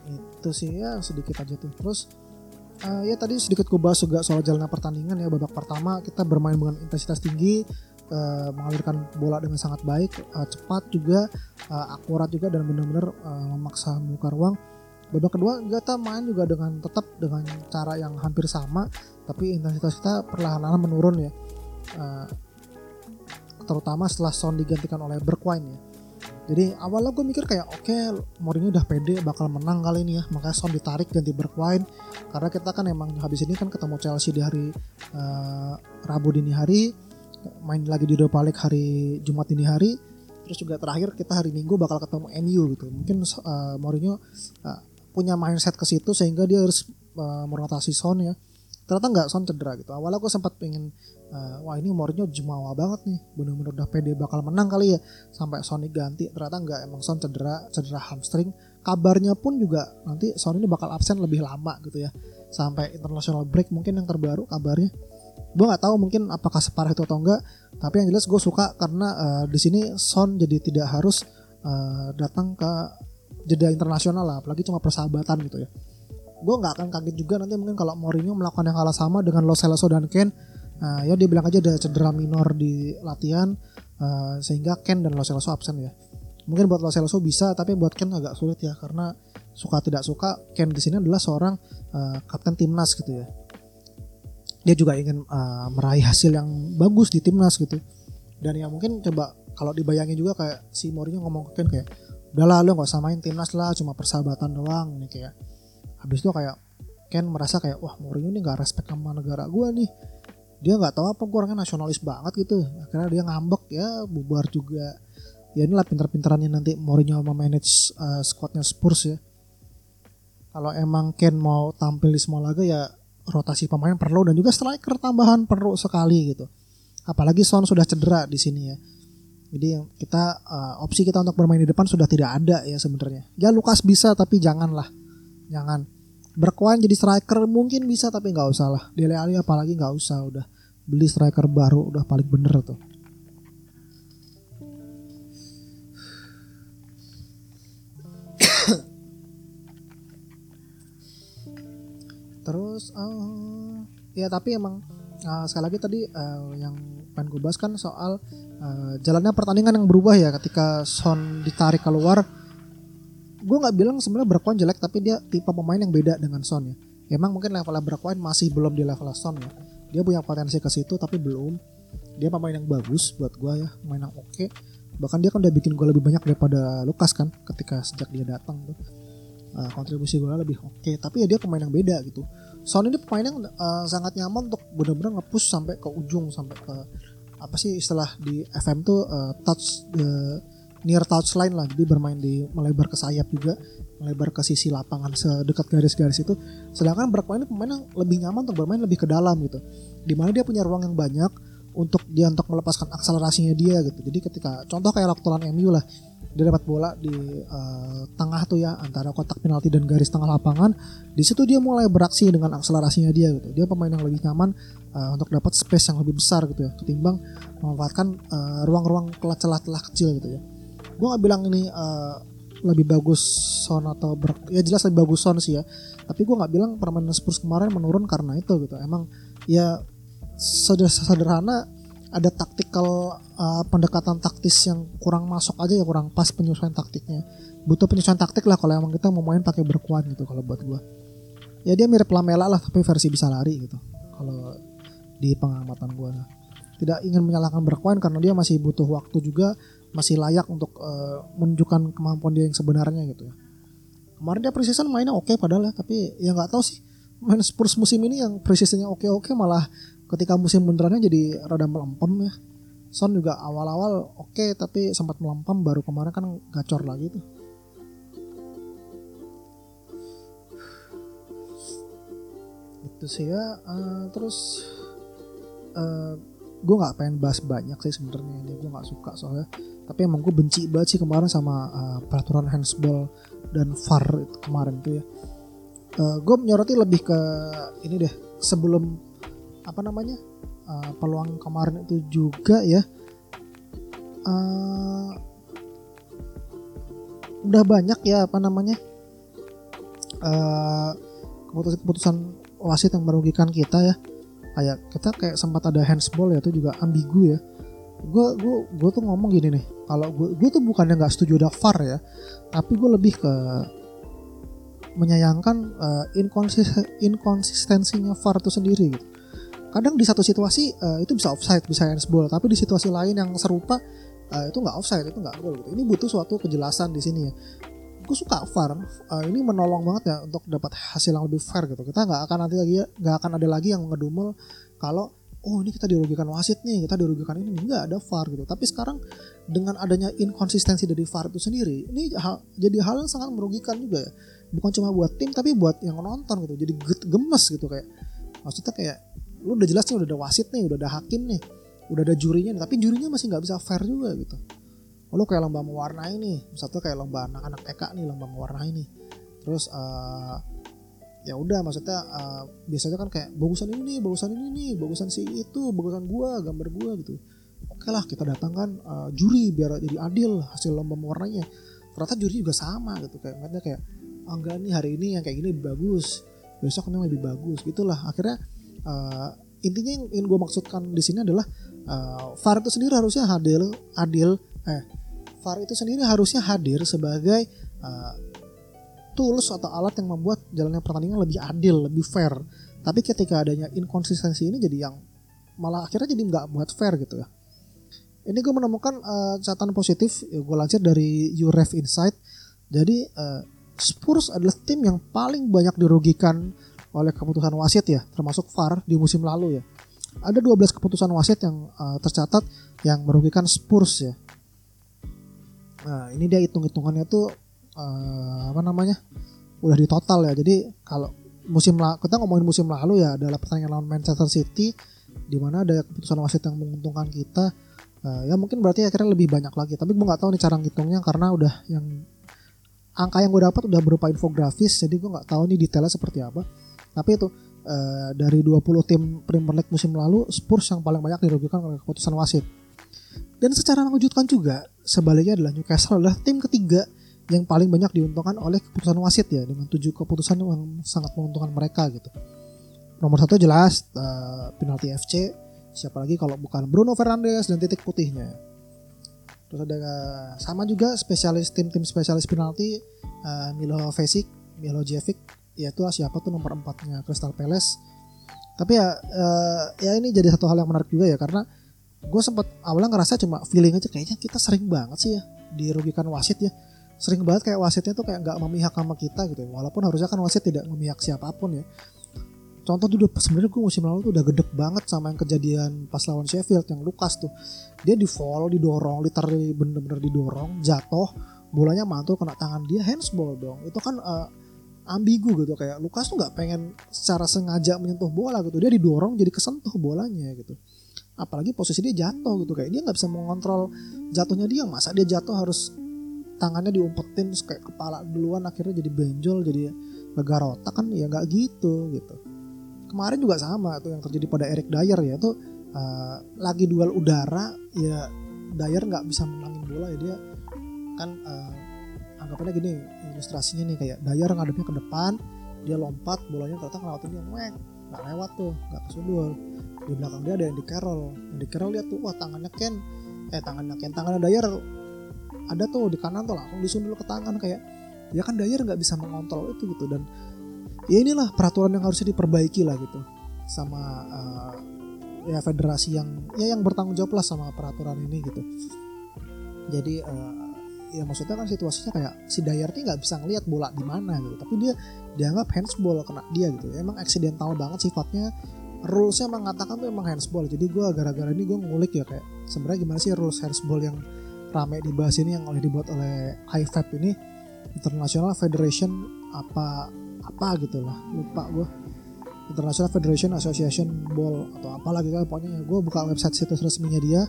Itu sih ya sedikit aja tuh. Terus uh, ya tadi sedikit gue bahas juga soal jalannya pertandingan ya. Babak pertama kita bermain dengan intensitas tinggi uh, mengalirkan bola dengan sangat baik uh, cepat juga uh, akurat juga dan benar-benar uh, memaksa membuka ruang babak kedua kita main juga dengan tetap dengan cara yang hampir sama tapi intensitas kita perlahan-lahan menurun ya. Uh, terutama setelah Son digantikan oleh Bergwijn ya. Jadi awalnya gue mikir kayak oke okay, Mourinho udah pede bakal menang kali ini ya. Makanya Son ditarik ganti Bergwijn karena kita kan emang habis ini kan ketemu Chelsea di hari uh, Rabu dini hari main lagi di Europa League hari Jumat dini hari terus juga terakhir kita hari Minggu bakal ketemu MU gitu. Mungkin uh, Mourinho uh, punya mindset ke situ sehingga dia harus uh, merotasi Son ya. Ternyata nggak Son cedera gitu. Awalnya gue sempat pengen uh, wah ini Mourinho jumawa banget nih. Bener-bener udah pede bakal menang kali ya. Sampai Son ganti ternyata nggak emang Son cedera cedera hamstring. Kabarnya pun juga nanti Son ini bakal absen lebih lama gitu ya. Sampai international break mungkin yang terbaru kabarnya. Gue nggak tahu mungkin apakah separah itu atau enggak tapi yang jelas gue suka karena uh, di sini Son jadi tidak harus uh, datang ke jeda internasional lah apalagi cuma persahabatan gitu ya. Gue nggak akan kaget juga nanti mungkin kalau Mourinho melakukan yang kalah sama dengan Lo Celso dan Ken uh, ya dia bilang aja ada cedera minor di latihan uh, sehingga Ken dan Lo Celso absen ya. Mungkin buat Lo Celso bisa tapi buat Ken agak sulit ya karena suka tidak suka Ken di sini adalah seorang uh, kapten timnas gitu ya. Dia juga ingin uh, meraih hasil yang bagus di timnas gitu. Dan yang mungkin coba kalau dibayangin juga kayak si Mourinho ngomong ke Ken kayak udahlah lu gak usah main timnas lah cuma persahabatan doang. Nih kayak habis itu kayak Ken merasa kayak wah Mourinho ini nggak respect sama negara gue nih. Dia nggak tahu apa gue orangnya nasionalis banget gitu. Akhirnya dia ngambek ya bubar juga. Ya inilah pinter-pinterannya nanti Mourinho memanage uh, squadnya Spurs ya. Kalau emang Ken mau tampil di semua laga ya rotasi pemain perlu dan juga striker tambahan perlu sekali gitu. Apalagi Son sudah cedera di sini ya jadi kita uh, opsi kita untuk bermain di depan sudah tidak ada ya sebenarnya. Ya Lukas bisa tapi janganlah. Jangan. Berkuan jadi striker mungkin bisa tapi nggak usah lah. Dele Alli apalagi nggak usah udah beli striker baru udah paling bener tuh. Terus uh, ya tapi emang uh, sekali lagi tadi uh, yang pengen gue bahas kan soal uh, jalannya pertandingan yang berubah ya ketika Son ditarik keluar. Gue nggak bilang sebenarnya Bergwijn jelek tapi dia tipe pemain yang beda dengan Son ya. Emang mungkin levelnya Bergwijn masih belum di level Son ya. Dia punya potensi ke situ tapi belum. Dia pemain yang bagus buat gue ya pemain yang oke. Okay. bahkan dia kan udah bikin gue lebih banyak daripada Lukas kan ketika sejak dia datang tuh. Uh, kontribusi gue lebih oke. Okay. tapi ya dia pemain yang beda gitu Son ini pemain yang uh, sangat nyaman untuk benar-benar ngepush sampai ke ujung sampai ke apa sih istilah di FM tuh uh, touch the near touchline lah. Jadi bermain di melebar ke sayap juga melebar ke sisi lapangan sedekat garis-garis itu. Sedangkan Bergwijn ini pemain yang lebih nyaman untuk bermain lebih ke dalam gitu. Di mana dia punya ruang yang banyak untuk dia untuk melepaskan akselerasinya dia gitu. Jadi ketika contoh kayak waktu lawan MU lah dia dapat bola di uh, tengah tuh ya antara kotak penalti dan garis tengah lapangan. Di situ dia mulai beraksi dengan akselerasinya dia gitu. Dia pemain yang lebih nyaman uh, untuk dapat space yang lebih besar gitu ya ketimbang memanfaatkan uh, ruang-ruang celah-celah kecil gitu ya. Gue nggak bilang ini uh, lebih bagus Son atau ber ya jelas lebih bagus Son sih ya. Tapi gue nggak bilang permainan Spurs kemarin menurun karena itu gitu. Emang ya sederhana ada taktikal uh, pendekatan taktis yang kurang masuk aja ya kurang pas penyesuaian taktiknya. Butuh penyesuaian taktik lah kalau emang kita mau main pakai berkuat gitu kalau buat gue ya dia mirip Lamela lah tapi versi bisa lari gitu kalau di pengamatan gue nah. tidak ingin menyalahkan berkuat karena dia masih butuh waktu juga masih layak untuk uh, menunjukkan kemampuan dia yang sebenarnya gitu ya. Kemarin dia preseason mainnya oke okay padahal ya tapi ya nggak tahu sih main Spurs musim ini yang preseasonnya oke oke malah ketika musim benerannya jadi rada melempem ya. Son juga awal-awal oke okay, tapi sempat melempem baru kemarin kan gacor lagi tuh. Itu sih ya uh, terus uh, eh, gue nggak pengen bahas banyak sih sebenarnya ini gue nggak suka soalnya. Tapi emang gue benci banget sih kemarin sama uh, peraturan handsball dan VAR kemarin tuh ya. Uh, gue menyoroti lebih ke ini deh sebelum apa namanya uh, peluang kemarin itu juga ya. Uh, udah banyak ya apa namanya uh, keputusan-keputusan wasit yang merugikan kita ya. Kayak kita kayak sempat ada handsball ya itu juga ambigu ya. Gue gue gue tuh ngomong gini nih kalau gue gue tuh bukannya nggak setuju ada VAR ya tapi gue lebih ke menyayangkan uh, inkonsistensinya VAR itu sendiri gitu kadang di satu situasi uh, itu bisa offside bisa handsball tapi di situasi lain yang serupa uh, itu nggak offside itu nggak gol gitu. Ini butuh suatu kejelasan di sini ya. Gue suka VAR uh, ini menolong banget ya untuk dapat hasil yang lebih fair gitu. Kita nggak akan nanti lagi nggak akan ada lagi yang ngedumel kalau oh ini kita dirugikan wasit nih kita dirugikan ini. Nggak ada VAR gitu. Tapi sekarang dengan adanya inkonsistensi dari VAR itu sendiri ini hal, jadi hal yang sangat merugikan juga ya. Bukan cuma buat tim tapi buat yang nonton gitu. Jadi gemes gitu kayak. Maksudnya kayak lu udah jelas nih udah ada wasit nih udah ada hakim nih udah ada jurinya nih, tapi jurinya masih nggak bisa fair juga gitu. Oh, lu kayak lomba mewarnai nih satu kayak lomba anak-anak TK nih lomba mewarnai nih. Terus uh, ya udah maksudnya uh, biasanya kan kayak bagusan ini nih bagusan ini nih bagusan si itu bagusan gua gambar gua gitu. Oke lah kita datangkan uh, juri biar jadi adil hasil lomba mewarnainya. Ternyata juri juga sama gitu kayak katanya kayak oh, enggak nih hari ini yang kayak gini bagus besok yang lebih bagus gitulah. Akhirnya uh, intinya yang ingin gue maksudkan di sini adalah uh, VAR itu sendiri harusnya adil adil eh VAR itu sendiri harusnya hadir sebagai uh, tools atau alat yang membuat jalannya pertandingan lebih adil, lebih fair. Tapi ketika adanya inkonsistensi ini jadi yang malah akhirnya jadi nggak buat fair gitu ya. Ini gue menemukan uh, catatan positif, gue lansir dari Uref Insight. Jadi uh, Spurs adalah tim yang paling banyak dirugikan oleh keputusan wasit ya, termasuk VAR di musim lalu ya. Ada 12 keputusan wasit yang uh, tercatat yang merugikan Spurs ya. Nah, ini dia hitung-hitungannya tuh uh, apa namanya? Udah di total ya. Jadi kalau musim lalu kita ngomongin musim lalu ya adalah pertandingan lawan Manchester City di mana ada keputusan wasit yang menguntungkan kita. Uh, ya mungkin berarti akhirnya lebih banyak lagi. Tapi gue nggak tahu nih cara ngitungnya karena udah yang angka yang gue dapat udah berupa infografis. Jadi gue nggak tahu nih detailnya seperti apa. Tapi itu uh, dari 20 tim Premier League musim lalu Spurs yang paling banyak dirugikan oleh keputusan wasit. Dan secara mengejutkan juga, sebaliknya adalah Newcastle adalah tim ketiga yang paling banyak diuntungkan oleh keputusan wasit ya dengan tujuh keputusan yang sangat menguntungkan mereka gitu. Nomor satu jelas uh, penalti FC, siapa lagi kalau bukan Bruno Fernandes dan titik putihnya. Terus ada sama juga spesialis tim-tim spesialis penalti uh, Milo Vesic, Milo Jevic, yaitu siapa tuh nomor empatnya? Crystal Palace. Tapi ya uh, ya ini jadi satu hal yang menarik juga ya karena gue sempat awalnya ngerasa cuma feeling aja kayaknya kita sering banget sih ya dirugikan wasit ya. Sering banget kayak wasitnya tuh kayak nggak memihak sama kita gitu ya walaupun harusnya kan wasit tidak memihak siapa pun ya. Contoh tuh sebenarnya gue musim lalu tuh udah gedek banget sama yang kejadian pas lawan Sheffield yang Lukas tuh. Dia di follow didorong literally bener-bener didorong jatuh bolanya mantul kena tangan dia handsball dong. Itu kan uh, ambigu gitu kayak Lukas tuh nggak pengen secara sengaja menyentuh bola gitu. Dia didorong jadi kesentuh bolanya gitu. Apalagi posisi dia jatuh gitu kayak dia nggak bisa mengontrol jatuhnya dia. Masa dia jatuh harus tangannya diumpetin terus kayak kepala duluan akhirnya jadi benjol jadi legar otak kan? Ya nggak gitu gitu. Kemarin juga sama tuh yang terjadi pada Eric Dyer ya tuh uh, lagi duel udara ya Dyer nggak bisa menangin bola ya dia kan uh, anggapannya gini ilustrasinya nih kayak Dayar ngadepnya ke depan dia lompat bolanya ternyata ngelawatin dia weng nggak lewat tuh nggak kesundul. Di belakang dia ada Andy Carroll Andy Carroll lihat tuh wah tangannya Ken. Eh tangannya Ken tangannya Dayar. Ada tuh di kanan tuh langsung disundul ke tangan kayak ya kan Dayar nggak bisa mengontrol itu gitu. Dan ya inilah peraturan yang harusnya diperbaiki lah gitu. Sama uh, ya federasi yang ya yang bertanggung jawab lah sama peraturan ini gitu. Jadi uh, ya maksudnya kan situasinya kayak si ini nggak bisa ngelihat bola di mana gitu. Tapi dia dianggap handsball kena dia gitu. Emang accidental banget sifatnya. Rulesnya mengatakan tuh emang handsball. Jadi gue gara-gara ini gue ngulik ya kayak sebenarnya gimana sih rules handsball yang rame dibahas ini yang oleh dibuat oleh IFAB ini? International Federation apa apa gitu lah. Lupa gue International Federation Association Ball atau apa lagi kan pokoknya gue buka website situs resminya dia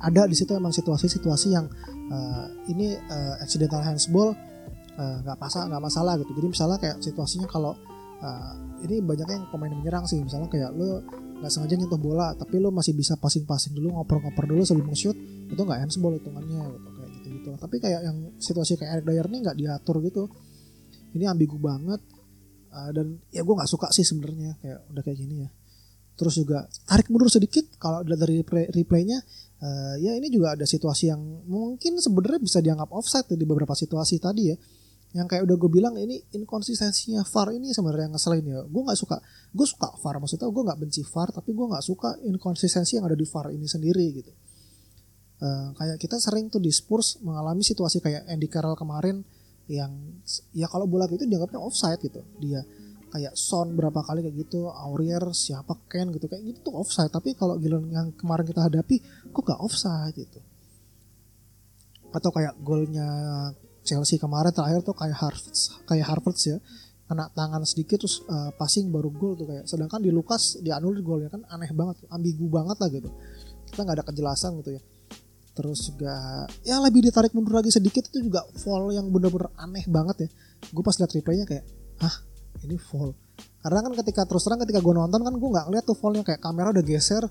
ada di situ emang situasi-situasi yang uh, ini uh, accidental handsball eh, nggak uh, masalah nggak masalah gitu. Jadi misalnya kayak situasinya kalau uh, ini banyaknya yang pemain menyerang sih. Misalnya kayak lo nggak sengaja nyentuh bola tapi lo masih bisa passing-passing dulu ngoper-ngoper dulu sebelum shoot itu nggak handsball hitungannya gitu kayak gitu gitu tapi kayak yang situasi kayak Eric Dyer ini nggak diatur gitu. Ini ambigu banget uh, dan ya gue nggak suka sih sebenarnya kayak udah kayak gini ya. Terus juga tarik mundur sedikit kalau dari replay, replaynya uh, ya ini juga ada situasi yang mungkin sebenarnya bisa dianggap offside di beberapa situasi tadi ya. Yang kayak udah gue bilang ini inkonsistensinya VAR ini sebenarnya yang ngeselin ya. Gue nggak suka gue suka VAR maksudnya gue nggak benci VAR tapi gue nggak suka inkonsistensi yang ada di VAR ini sendiri gitu. Uh, kayak kita sering tuh di Spurs mengalami situasi kayak Andy Carroll kemarin yang ya kalau bola itu dianggapnya offside gitu dia kayak Son berapa kali kayak gitu Aurier siapa Ken gitu kayak gitu tuh offside. Tapi kalau giliran yang kemarin kita hadapi kok gak offside gitu? Atau kayak golnya Chelsea kemarin terakhir tuh kayak Harvard kayak Harvard ya kena tangan sedikit terus uh, passing baru gol tuh kayak. Sedangkan di Lukas dianulir golnya kan aneh banget ambigu banget lah gitu. Kita nggak ada kejelasan gitu ya. Terus juga ya lebih ditarik mundur lagi sedikit itu juga fall yang bener-bener aneh banget ya. Gue pas liat replaynya kayak hah ini fall karena kan ketika terus terang ketika gue nonton kan gue nggak ngeliat tuh fallnya kayak kamera udah geser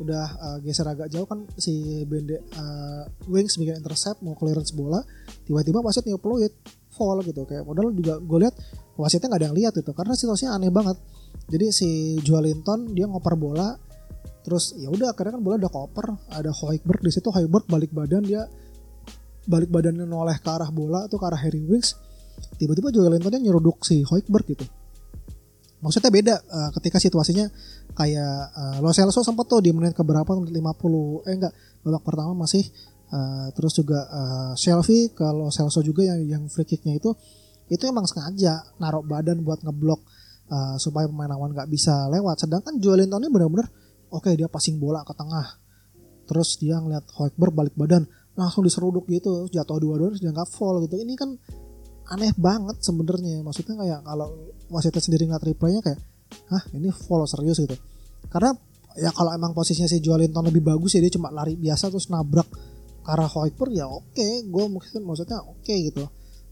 udah uh, geser agak jauh kan si bende uh, wings bikin intercept mau clearance bola tiba-tiba wasit peluit fall gitu. Kayak modal juga gue lihat wasitnya nggak ada yang lihat itu karena situasinya aneh banget. Jadi si Joelinton dia ngoper bola terus ya udah akhirnya kan bola udah koper. Ada Hoiberg di situ Hoiberg balik badan dia balik badannya noleh ke arah bola tuh ke arah Harry Wings tiba-tiba Joelintonnya nyeruduk si Hoiberg gitu. Maksudnya beda uh, ketika situasinya kayak uh, Lo Celso sempat tuh di menit keberapa menit 50 eh enggak babak pertama masih uh, terus juga uh, Shelby kalau Celso juga yang yang free kicknya itu itu emang sengaja naruh badan buat ngeblok uh, supaya pemain lawan nggak bisa lewat. Sedangkan Joelinton ini benar-benar oke okay, dia passing bola ke tengah. Terus dia ngeliat Hoiberg balik badan langsung diseruduk gitu jatuh dua-dua terus dia nggak fall gitu. Ini kan aneh banget sebenarnya. Maksudnya kayak kalau wasitnya sendiri ngeliat replaynya kayak hah ini follow serius gitu. Karena ya kalau emang posisinya si Joelinton lebih bagus ya dia cuma lari biasa terus nabrak ke arah Hoiberg ya oke okay. gue mungkin maksudnya oke okay gitu.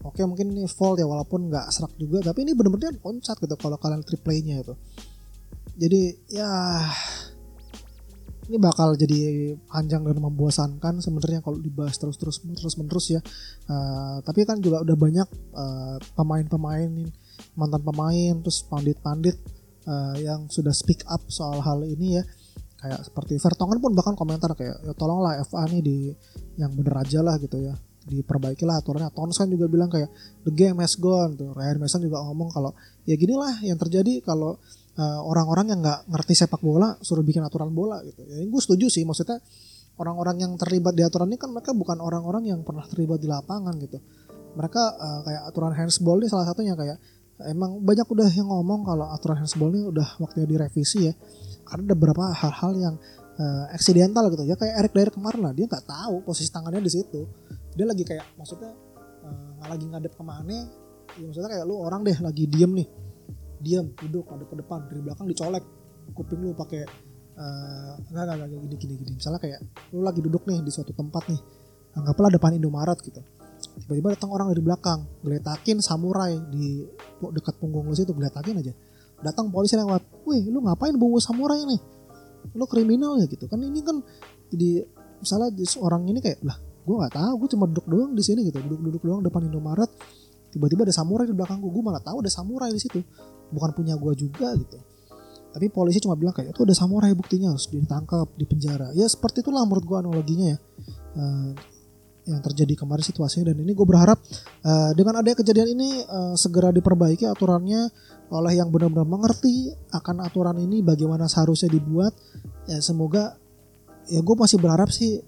Oke okay, mungkin ini fault ya walaupun nggak serak juga tapi ini bener-bener loncat gitu kalau kalian replaynya itu jadi ya ini bakal jadi panjang dan membosankan sebenarnya kalau dibahas terus terus terus menerus ya. Uh, tapi kan juga udah banyak uh, pemain-pemain mantan pemain terus pandit-pandit uh, yang sudah speak up soal hal ini ya. Kayak seperti Vertonghen pun bahkan komentar kayak ya tolonglah FA nih di yang bener aja lah gitu ya. Diperbaikilah aturannya. Tonsen juga bilang kayak the game has gone tuh. Ryan Mason juga ngomong kalau ya ginilah yang terjadi kalau eh, orang-orang yang nggak ngerti sepak bola suruh bikin aturan bola gitu. Ya gue setuju sih maksudnya orang-orang yang terlibat di aturan ini kan mereka bukan orang-orang yang pernah terlibat di lapangan gitu. Mereka uh, kayak aturan handsball ini salah satunya kayak emang banyak udah yang ngomong kalau aturan handsball ini udah waktunya direvisi ya. Karena ada beberapa hal-hal yang uh, accidental gitu ya kayak Eric Dyer kemarin lah dia nggak tahu posisi tangannya di situ. Dia lagi kayak maksudnya uh, lagi ngadep ke mana ya maksudnya kayak lu orang deh lagi diem nih diam duduk ada ke depan dari belakang dicolek kuping lu pakai uh, enggak, enggak enggak gini gini gini. Misalnya kayak lu lagi duduk nih di suatu tempat nih anggaplah depan Indomaret gitu. Tiba-tiba datang orang dari belakang geletakin samurai di dekat punggung lu situ geletakin aja. Datang polisi lewat wih lu ngapain bawa samurai nih lu kriminal ya gitu. Kan ini kan jadi misalnya orang ini kayak lah gue nggak tahu gue cuma duduk doang di sini gitu. Duduk-duduk doang depan Indomaret. Tiba-tiba ada samurai di belakang gue gue malah tahu ada samurai di situ bukan punya gue juga gitu. Tapi polisi cuma bilang kayak itu ada samurai buktinya harus ditangkap di penjara. Ya seperti itulah menurut gue analoginya ya. Uh, yang terjadi kemarin situasinya dan ini gue berharap uh, dengan adanya kejadian ini uh, segera diperbaiki aturannya oleh yang benar-benar mengerti akan aturan ini bagaimana seharusnya dibuat. Ya semoga ya gue masih berharap sih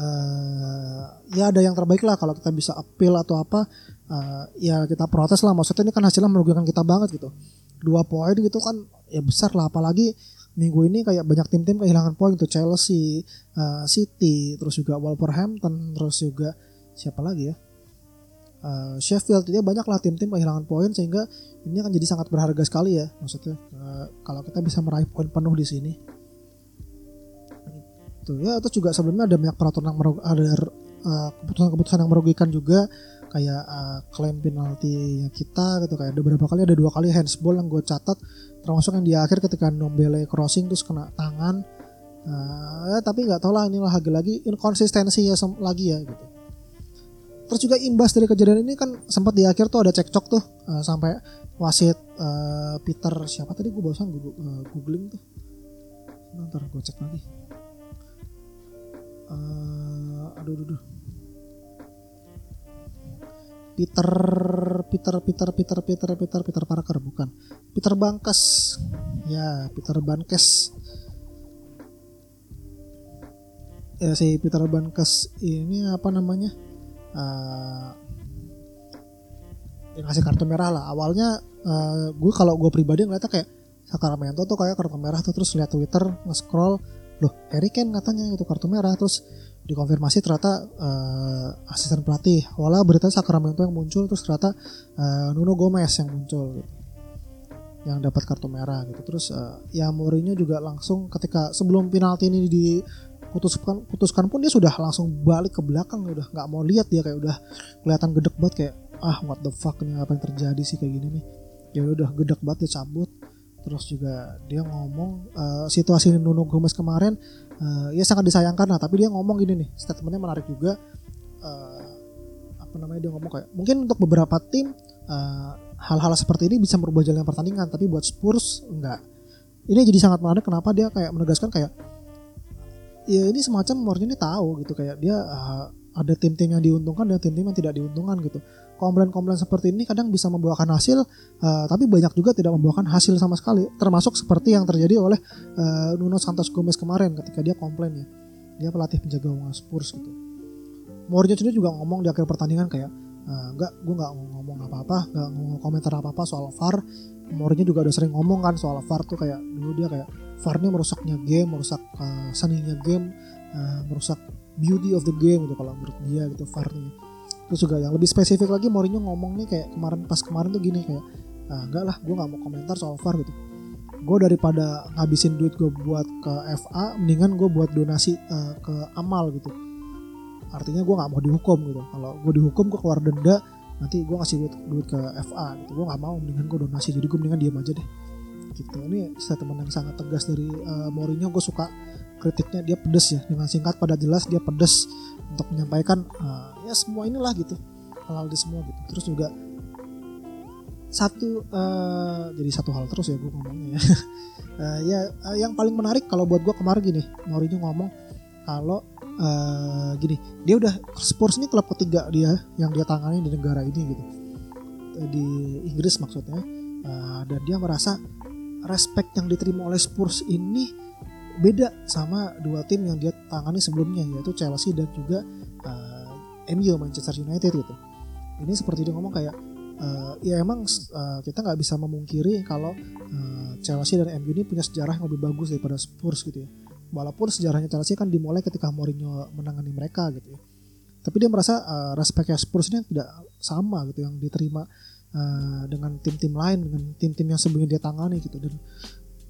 uh, ya ada yang terbaik lah kalau kita bisa appeal atau apa uh, ya kita protes lah maksudnya ini kan hasilnya merugikan kita banget gitu dua poin gitu kan ya besar lah apalagi minggu ini kayak banyak tim-tim kehilangan poin tuh Chelsea, uh, City, terus juga Wolverhampton, terus juga siapa lagi ya? Uh, Sheffield dia banyak lah tim-tim kehilangan poin sehingga ini akan jadi sangat berharga sekali ya maksudnya uh, kalau kita bisa meraih poin penuh di sini. Tuh ya terus juga sebelumnya ada banyak peraturan yang ada keputusan-keputusan yang merugikan juga kayak uh, klaim penalti kita gitu kayak ada beberapa kali ada dua kali handsball yang gue catat termasuk yang di akhir ketika Nombele crossing terus kena tangan. Uh, tapi nggak tau lah inilah lagi-lagi inkonsistensi ya lagi ya gitu. Terus juga imbas dari kejadian ini kan sempat di akhir tuh ada cekcok tuh uh, sampai wasit uh, Peter siapa tadi? Gue bosan gue uh, googling tuh. Ntar gue cek lagi. Uh, aduh aduh, aduh Peter Peter Peter Peter Peter Peter Peter Parker bukan. Peter Bangkes ya Peter Bangkes ya si Peter Bangkes ini apa namanya? Uh, yang ngasih kartu merah lah. Awalnya uh, gue kalau gue pribadi ngeliatnya kayak Sacramento tuh kayak kartu merah tuh terus lihat Twitter nge-scroll loh Harry Kane katanya itu kartu merah. Terus dikonfirmasi ternyata uh, asisten pelatih. Walau berita Sacramento yang muncul terus ternyata uh, Nuno Gomez yang muncul gitu. Yang dapat kartu merah gitu. Terus uh, ya Mourinho juga langsung ketika sebelum penalti ini diputuskan putuskan pun dia sudah langsung balik ke belakang udah nggak mau lihat dia kayak udah kelihatan gedek banget kayak ah what the fuck nih apa yang terjadi sih kayak gini nih. Ya udah gedek banget dia cabut terus juga dia ngomong uh, situasi Nuno Gomez kemarin uh, ya sangat disayangkan lah tapi dia ngomong gini nih statementnya menarik juga. Uh, apa namanya dia ngomong kayak mungkin untuk beberapa tim hal hal-hal seperti ini bisa merubah jalan pertandingan tapi buat Spurs enggak. Ini jadi sangat menarik kenapa dia kayak menegaskan kayak ya ini semacam Mourinho ini tahu gitu kayak dia uh, ada tim-tim yang diuntungkan dan tim-tim yang tidak diuntungkan gitu. Komplain-komplain seperti ini kadang bisa membuahkan hasil uh, tapi banyak juga tidak membuahkan hasil sama sekali termasuk seperti yang terjadi oleh uh, Nuno Santos Gomez kemarin ketika dia komplain ya. Dia pelatih penjaga gawang Spurs gitu. Mourinho sendiri juga ngomong di akhir pertandingan kayak uh, gue nggak ngomong apa-apa nggak ngomong komentar apa-apa soal VAR. Mourinho juga udah sering ngomong kan soal VAR tuh kayak dulu dia kayak VAR ini merusaknya game merusak uh, seninya game uh, merusak beauty of the game gitu kalau menurut dia gitu VAR nih terus juga yang lebih spesifik lagi Mourinho ngomong nih kayak kemarin pas kemarin tuh gini kayak ah, enggak lah gue nggak mau komentar soal VAR gitu. Gue daripada ngabisin duit gue buat ke FA mendingan gue buat donasi uh, ke amal gitu. Artinya gue nggak mau dihukum gitu. Kalau gue dihukum gue keluar denda nanti gue ngasih duit, duit ke FA gitu. Gue nggak mau mendingan gue donasi. Jadi gue mendingan diam aja deh. Gitu. Ini statement yang sangat tegas dari uh, Mourinho. Gue suka kritiknya dia pedes ya. Dengan singkat pada jelas dia pedes untuk menyampaikan uh, ya semua inilah gitu. Hal-hal di semua gitu. Terus juga satu uh, jadi satu hal terus ya gue ngomongnya ya. Uh, ya uh, yang paling menarik kalau buat gue kemarin gini Mourinho ngomong kalau uh, gini dia udah Spurs ini klub ketiga dia yang dia tangani di negara ini gitu. Di Inggris maksudnya. Uh, dan dia merasa respect yang diterima oleh Spurs ini beda sama dua tim yang dia tangani sebelumnya yaitu Chelsea dan juga uh, eh, MU Manchester United gitu. Ini seperti dia ngomong kayak uh, ya emang uh, kita nggak bisa memungkiri kalau uh, Chelsea dan MU ini punya sejarah yang lebih bagus daripada Spurs gitu ya. Walaupun sejarahnya Chelsea kan dimulai ketika Mourinho menangani mereka gitu ya. Tapi dia merasa uh, respectnya Spurs ini tidak sama gitu yang diterima uh, dengan tim-tim lain dengan tim-tim yang sebelumnya dia tangani gitu dan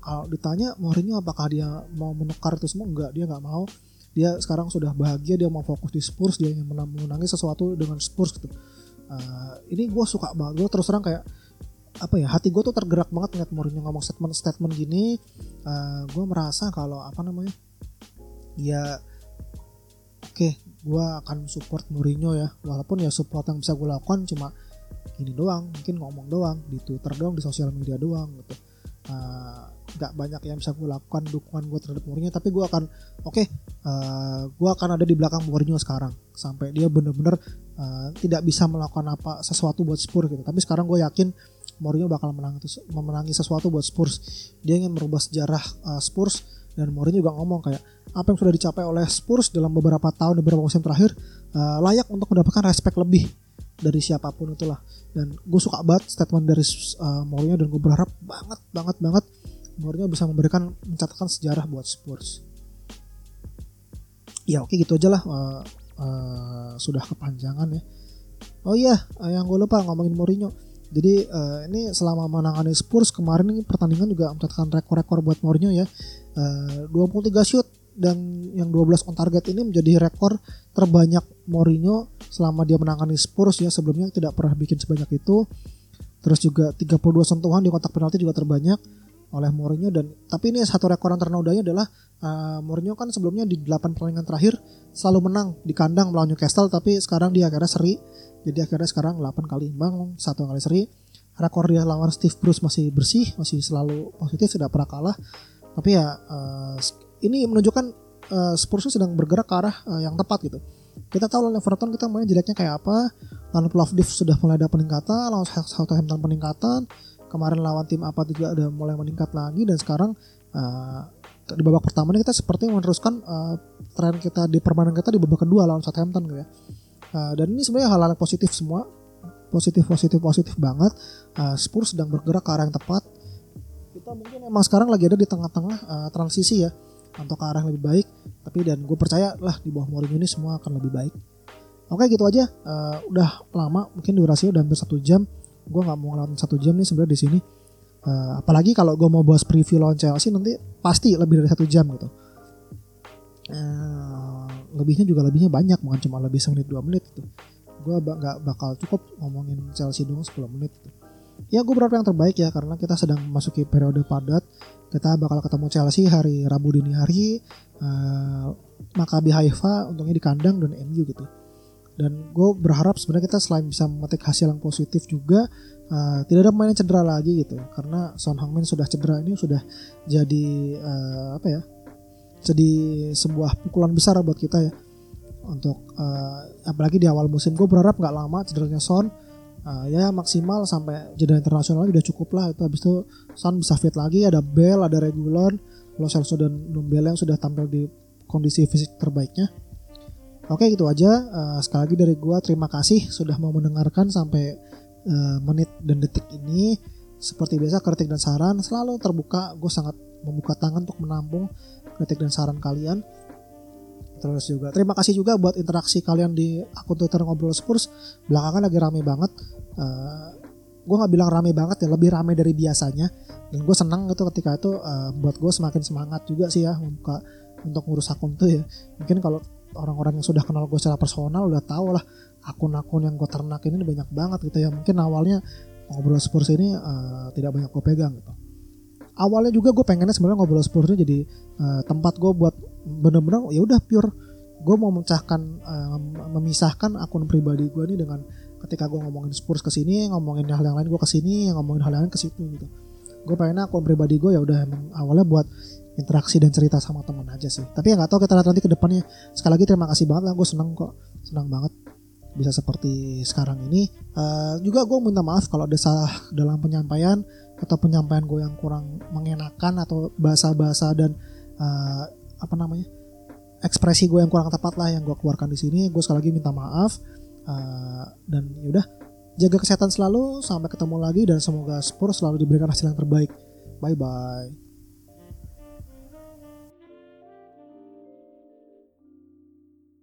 kalau ditanya Mourinho apakah dia mau menukar itu semua enggak dia nggak mau. Dia sekarang sudah bahagia dia mau fokus di Spurs dia ingin menangi sesuatu dengan Spurs gitu. Uh, ini gue suka banget gue terus terang kayak apa ya hati gue tuh tergerak banget ngeliat Mourinho ngomong statement statement gini. Uh, gue merasa kalau apa namanya ya okay, gue akan support Mourinho ya. Walaupun ya support yang bisa gue lakukan cuma ini doang mungkin ngomong doang di Twitter doang di sosial media doang gitu. Uh, nggak banyak yang bisa gue lakukan dukungan gue terhadap Mourinho tapi gue akan oke okay, uh, gue akan ada di belakang Mourinho sekarang sampai dia bener-bener uh, tidak bisa melakukan apa sesuatu buat Spurs gitu. Tapi sekarang gue yakin Mourinho bakal menang memenangi sesuatu buat Spurs. Dia ingin merubah sejarah uh, Spurs dan Mourinho juga ngomong kayak apa yang sudah dicapai oleh Spurs dalam beberapa tahun beberapa musim terakhir uh, layak untuk mendapatkan respect lebih dari siapa pun itulah. Dan gue suka banget statement dari uh, Mourinho dan gue berharap banget banget banget Mourinho bisa memberikan mencatatkan sejarah buat Spurs. Ya oke gitu aja lah uh, uh, sudah kepanjangan ya. Oh iya uh, yang gue lupa ngomongin Mourinho. Jadi uh, ini selama menangani Spurs kemarin ini pertandingan juga mencatatkan rekor-rekor buat Mourinho ya. Uh, 23 shoot dan yang 12 on target ini menjadi rekor terbanyak Mourinho selama dia menangani Spurs ya. Sebelumnya tidak pernah bikin sebanyak itu. Terus juga 32 sentuhan di kotak penalti juga terbanyak oleh Mourinho dan tapi ini satu rekor yang ternodanya adalah uh, Mourinho kan sebelumnya di 8 pertandingan terakhir selalu menang di kandang melawan Newcastle tapi sekarang dia akhirnya seri jadi akhirnya sekarang 8 kali imbang satu kali seri rekor dia lawan Steve Bruce masih bersih masih selalu positif tidak pernah kalah tapi ya uh, ini menunjukkan uh, Spurs sedang bergerak ke arah uh, yang tepat gitu. Kita tahu lawan Everton kita main jeleknya kayak apa. Lawan Plovdiv sudah mulai ada peningkatan, lawan Southampton peningkatan. Kemarin lawan tim apa juga udah mulai meningkat lagi dan sekarang uh, di babak pertama ini kita seperti meneruskan uh, tren kita di permainan kita di babak kedua lawan Southampton gitu ya. Uh, dan ini sebenarnya hal-hal positif semua positif positif positif banget. Uh, Spurs sedang bergerak ke arah yang tepat. Kita mungkin emang sekarang lagi ada di tengah-tengah uh, transisi ya untuk ke arah yang lebih baik. Tapi dan gue percaya lah di bawah Mourinho ini semua akan lebih baik. Oke gitu aja. Uh, udah lama mungkin durasinya udah hampir satu jam gue nggak mau ngelawan satu jam nih sebenarnya di sini. Uh, apalagi kalau gue mau bahas preview lawan Chelsea nanti pasti lebih dari satu jam gitu. Uh, lebihnya juga lebihnya banyak bukan cuma lebih semenit dua menit gitu. Gue nggak bakal cukup ngomongin Chelsea dong 10 menit gitu. Ya gue berharap yang terbaik ya karena kita sedang memasuki periode padat. Kita bakal ketemu Chelsea hari Rabu dini hari uh, Maccabi Haifa untungnya di kandang dan MU gitu dan gue berharap sebenarnya kita selain bisa memetik hasil yang positif juga uh, tidak ada pemain yang cedera lagi gitu. Karena Son Heung-min sudah cedera ini sudah jadi uh, apa ya jadi sebuah pukulan besar buat kita ya. Untuk uh, apalagi di awal musim gue berharap nggak lama cederanya Son uh, ya maksimal sampai jeda internasional udah cukup lah. Itu habis itu Son bisa fit lagi ada Bell ada Regulon Lo Celso dan Numbele yang sudah tampil di kondisi fisik terbaiknya oke gitu aja uh, sekali lagi dari gua terima kasih sudah mau mendengarkan sampai uh, menit dan detik ini seperti biasa kritik dan saran selalu terbuka gue sangat membuka tangan untuk menampung kritik dan saran kalian Terus juga terima kasih juga buat interaksi kalian di akun Twitter ngobrol Spurs. Belakangan lagi rame banget. Uh, eh, gue nggak bilang rame banget ya, lebih rame dari biasanya. Dan gue senang gitu ketika itu uh, buat gue semakin semangat juga sih ya membuka untuk ngurus akun tuh ya. Mungkin kalau orang-orang yang sudah kenal gue secara personal udah tahu lah akun-akun yang gue ternak ini banyak banget gitu ya. Mungkin awalnya ngobrol Spurs ini uh, tidak banyak gue pegang gitu. Awalnya juga gue pengennya sebenarnya ngobrol Spurs ini jadi uh, tempat gue buat bener-bener ya udah pure. Gue mau memecahkan uh, memisahkan akun pribadi gue nih dengan ketika gue ngomongin Spurs ke sini ngomongin hal yang lain gue ke sini ngomongin hal yang lain ke situ gitu. Gue pengen akun pribadi gue ya udah awalnya buat interaksi dan cerita sama teman aja sih. Tapi ya nggak tahu kita lihat nanti ke depannya. Sekali lagi terima kasih banget lah gue seneng kok. Senang banget bisa seperti sekarang ini. Uh, juga gue minta maaf kalau ada salah dalam penyampaian atau penyampaian gue yang kurang mengenakan atau bahasa-bahasa dan uh, apa namanya ekspresi gue yang kurang tepat lah yang gue keluarkan di sini. Gue sekali lagi minta maaf uh, dan yaudah jaga kesehatan selalu sampai ketemu lagi dan semoga Spurs selalu diberikan hasil yang terbaik. Bye bye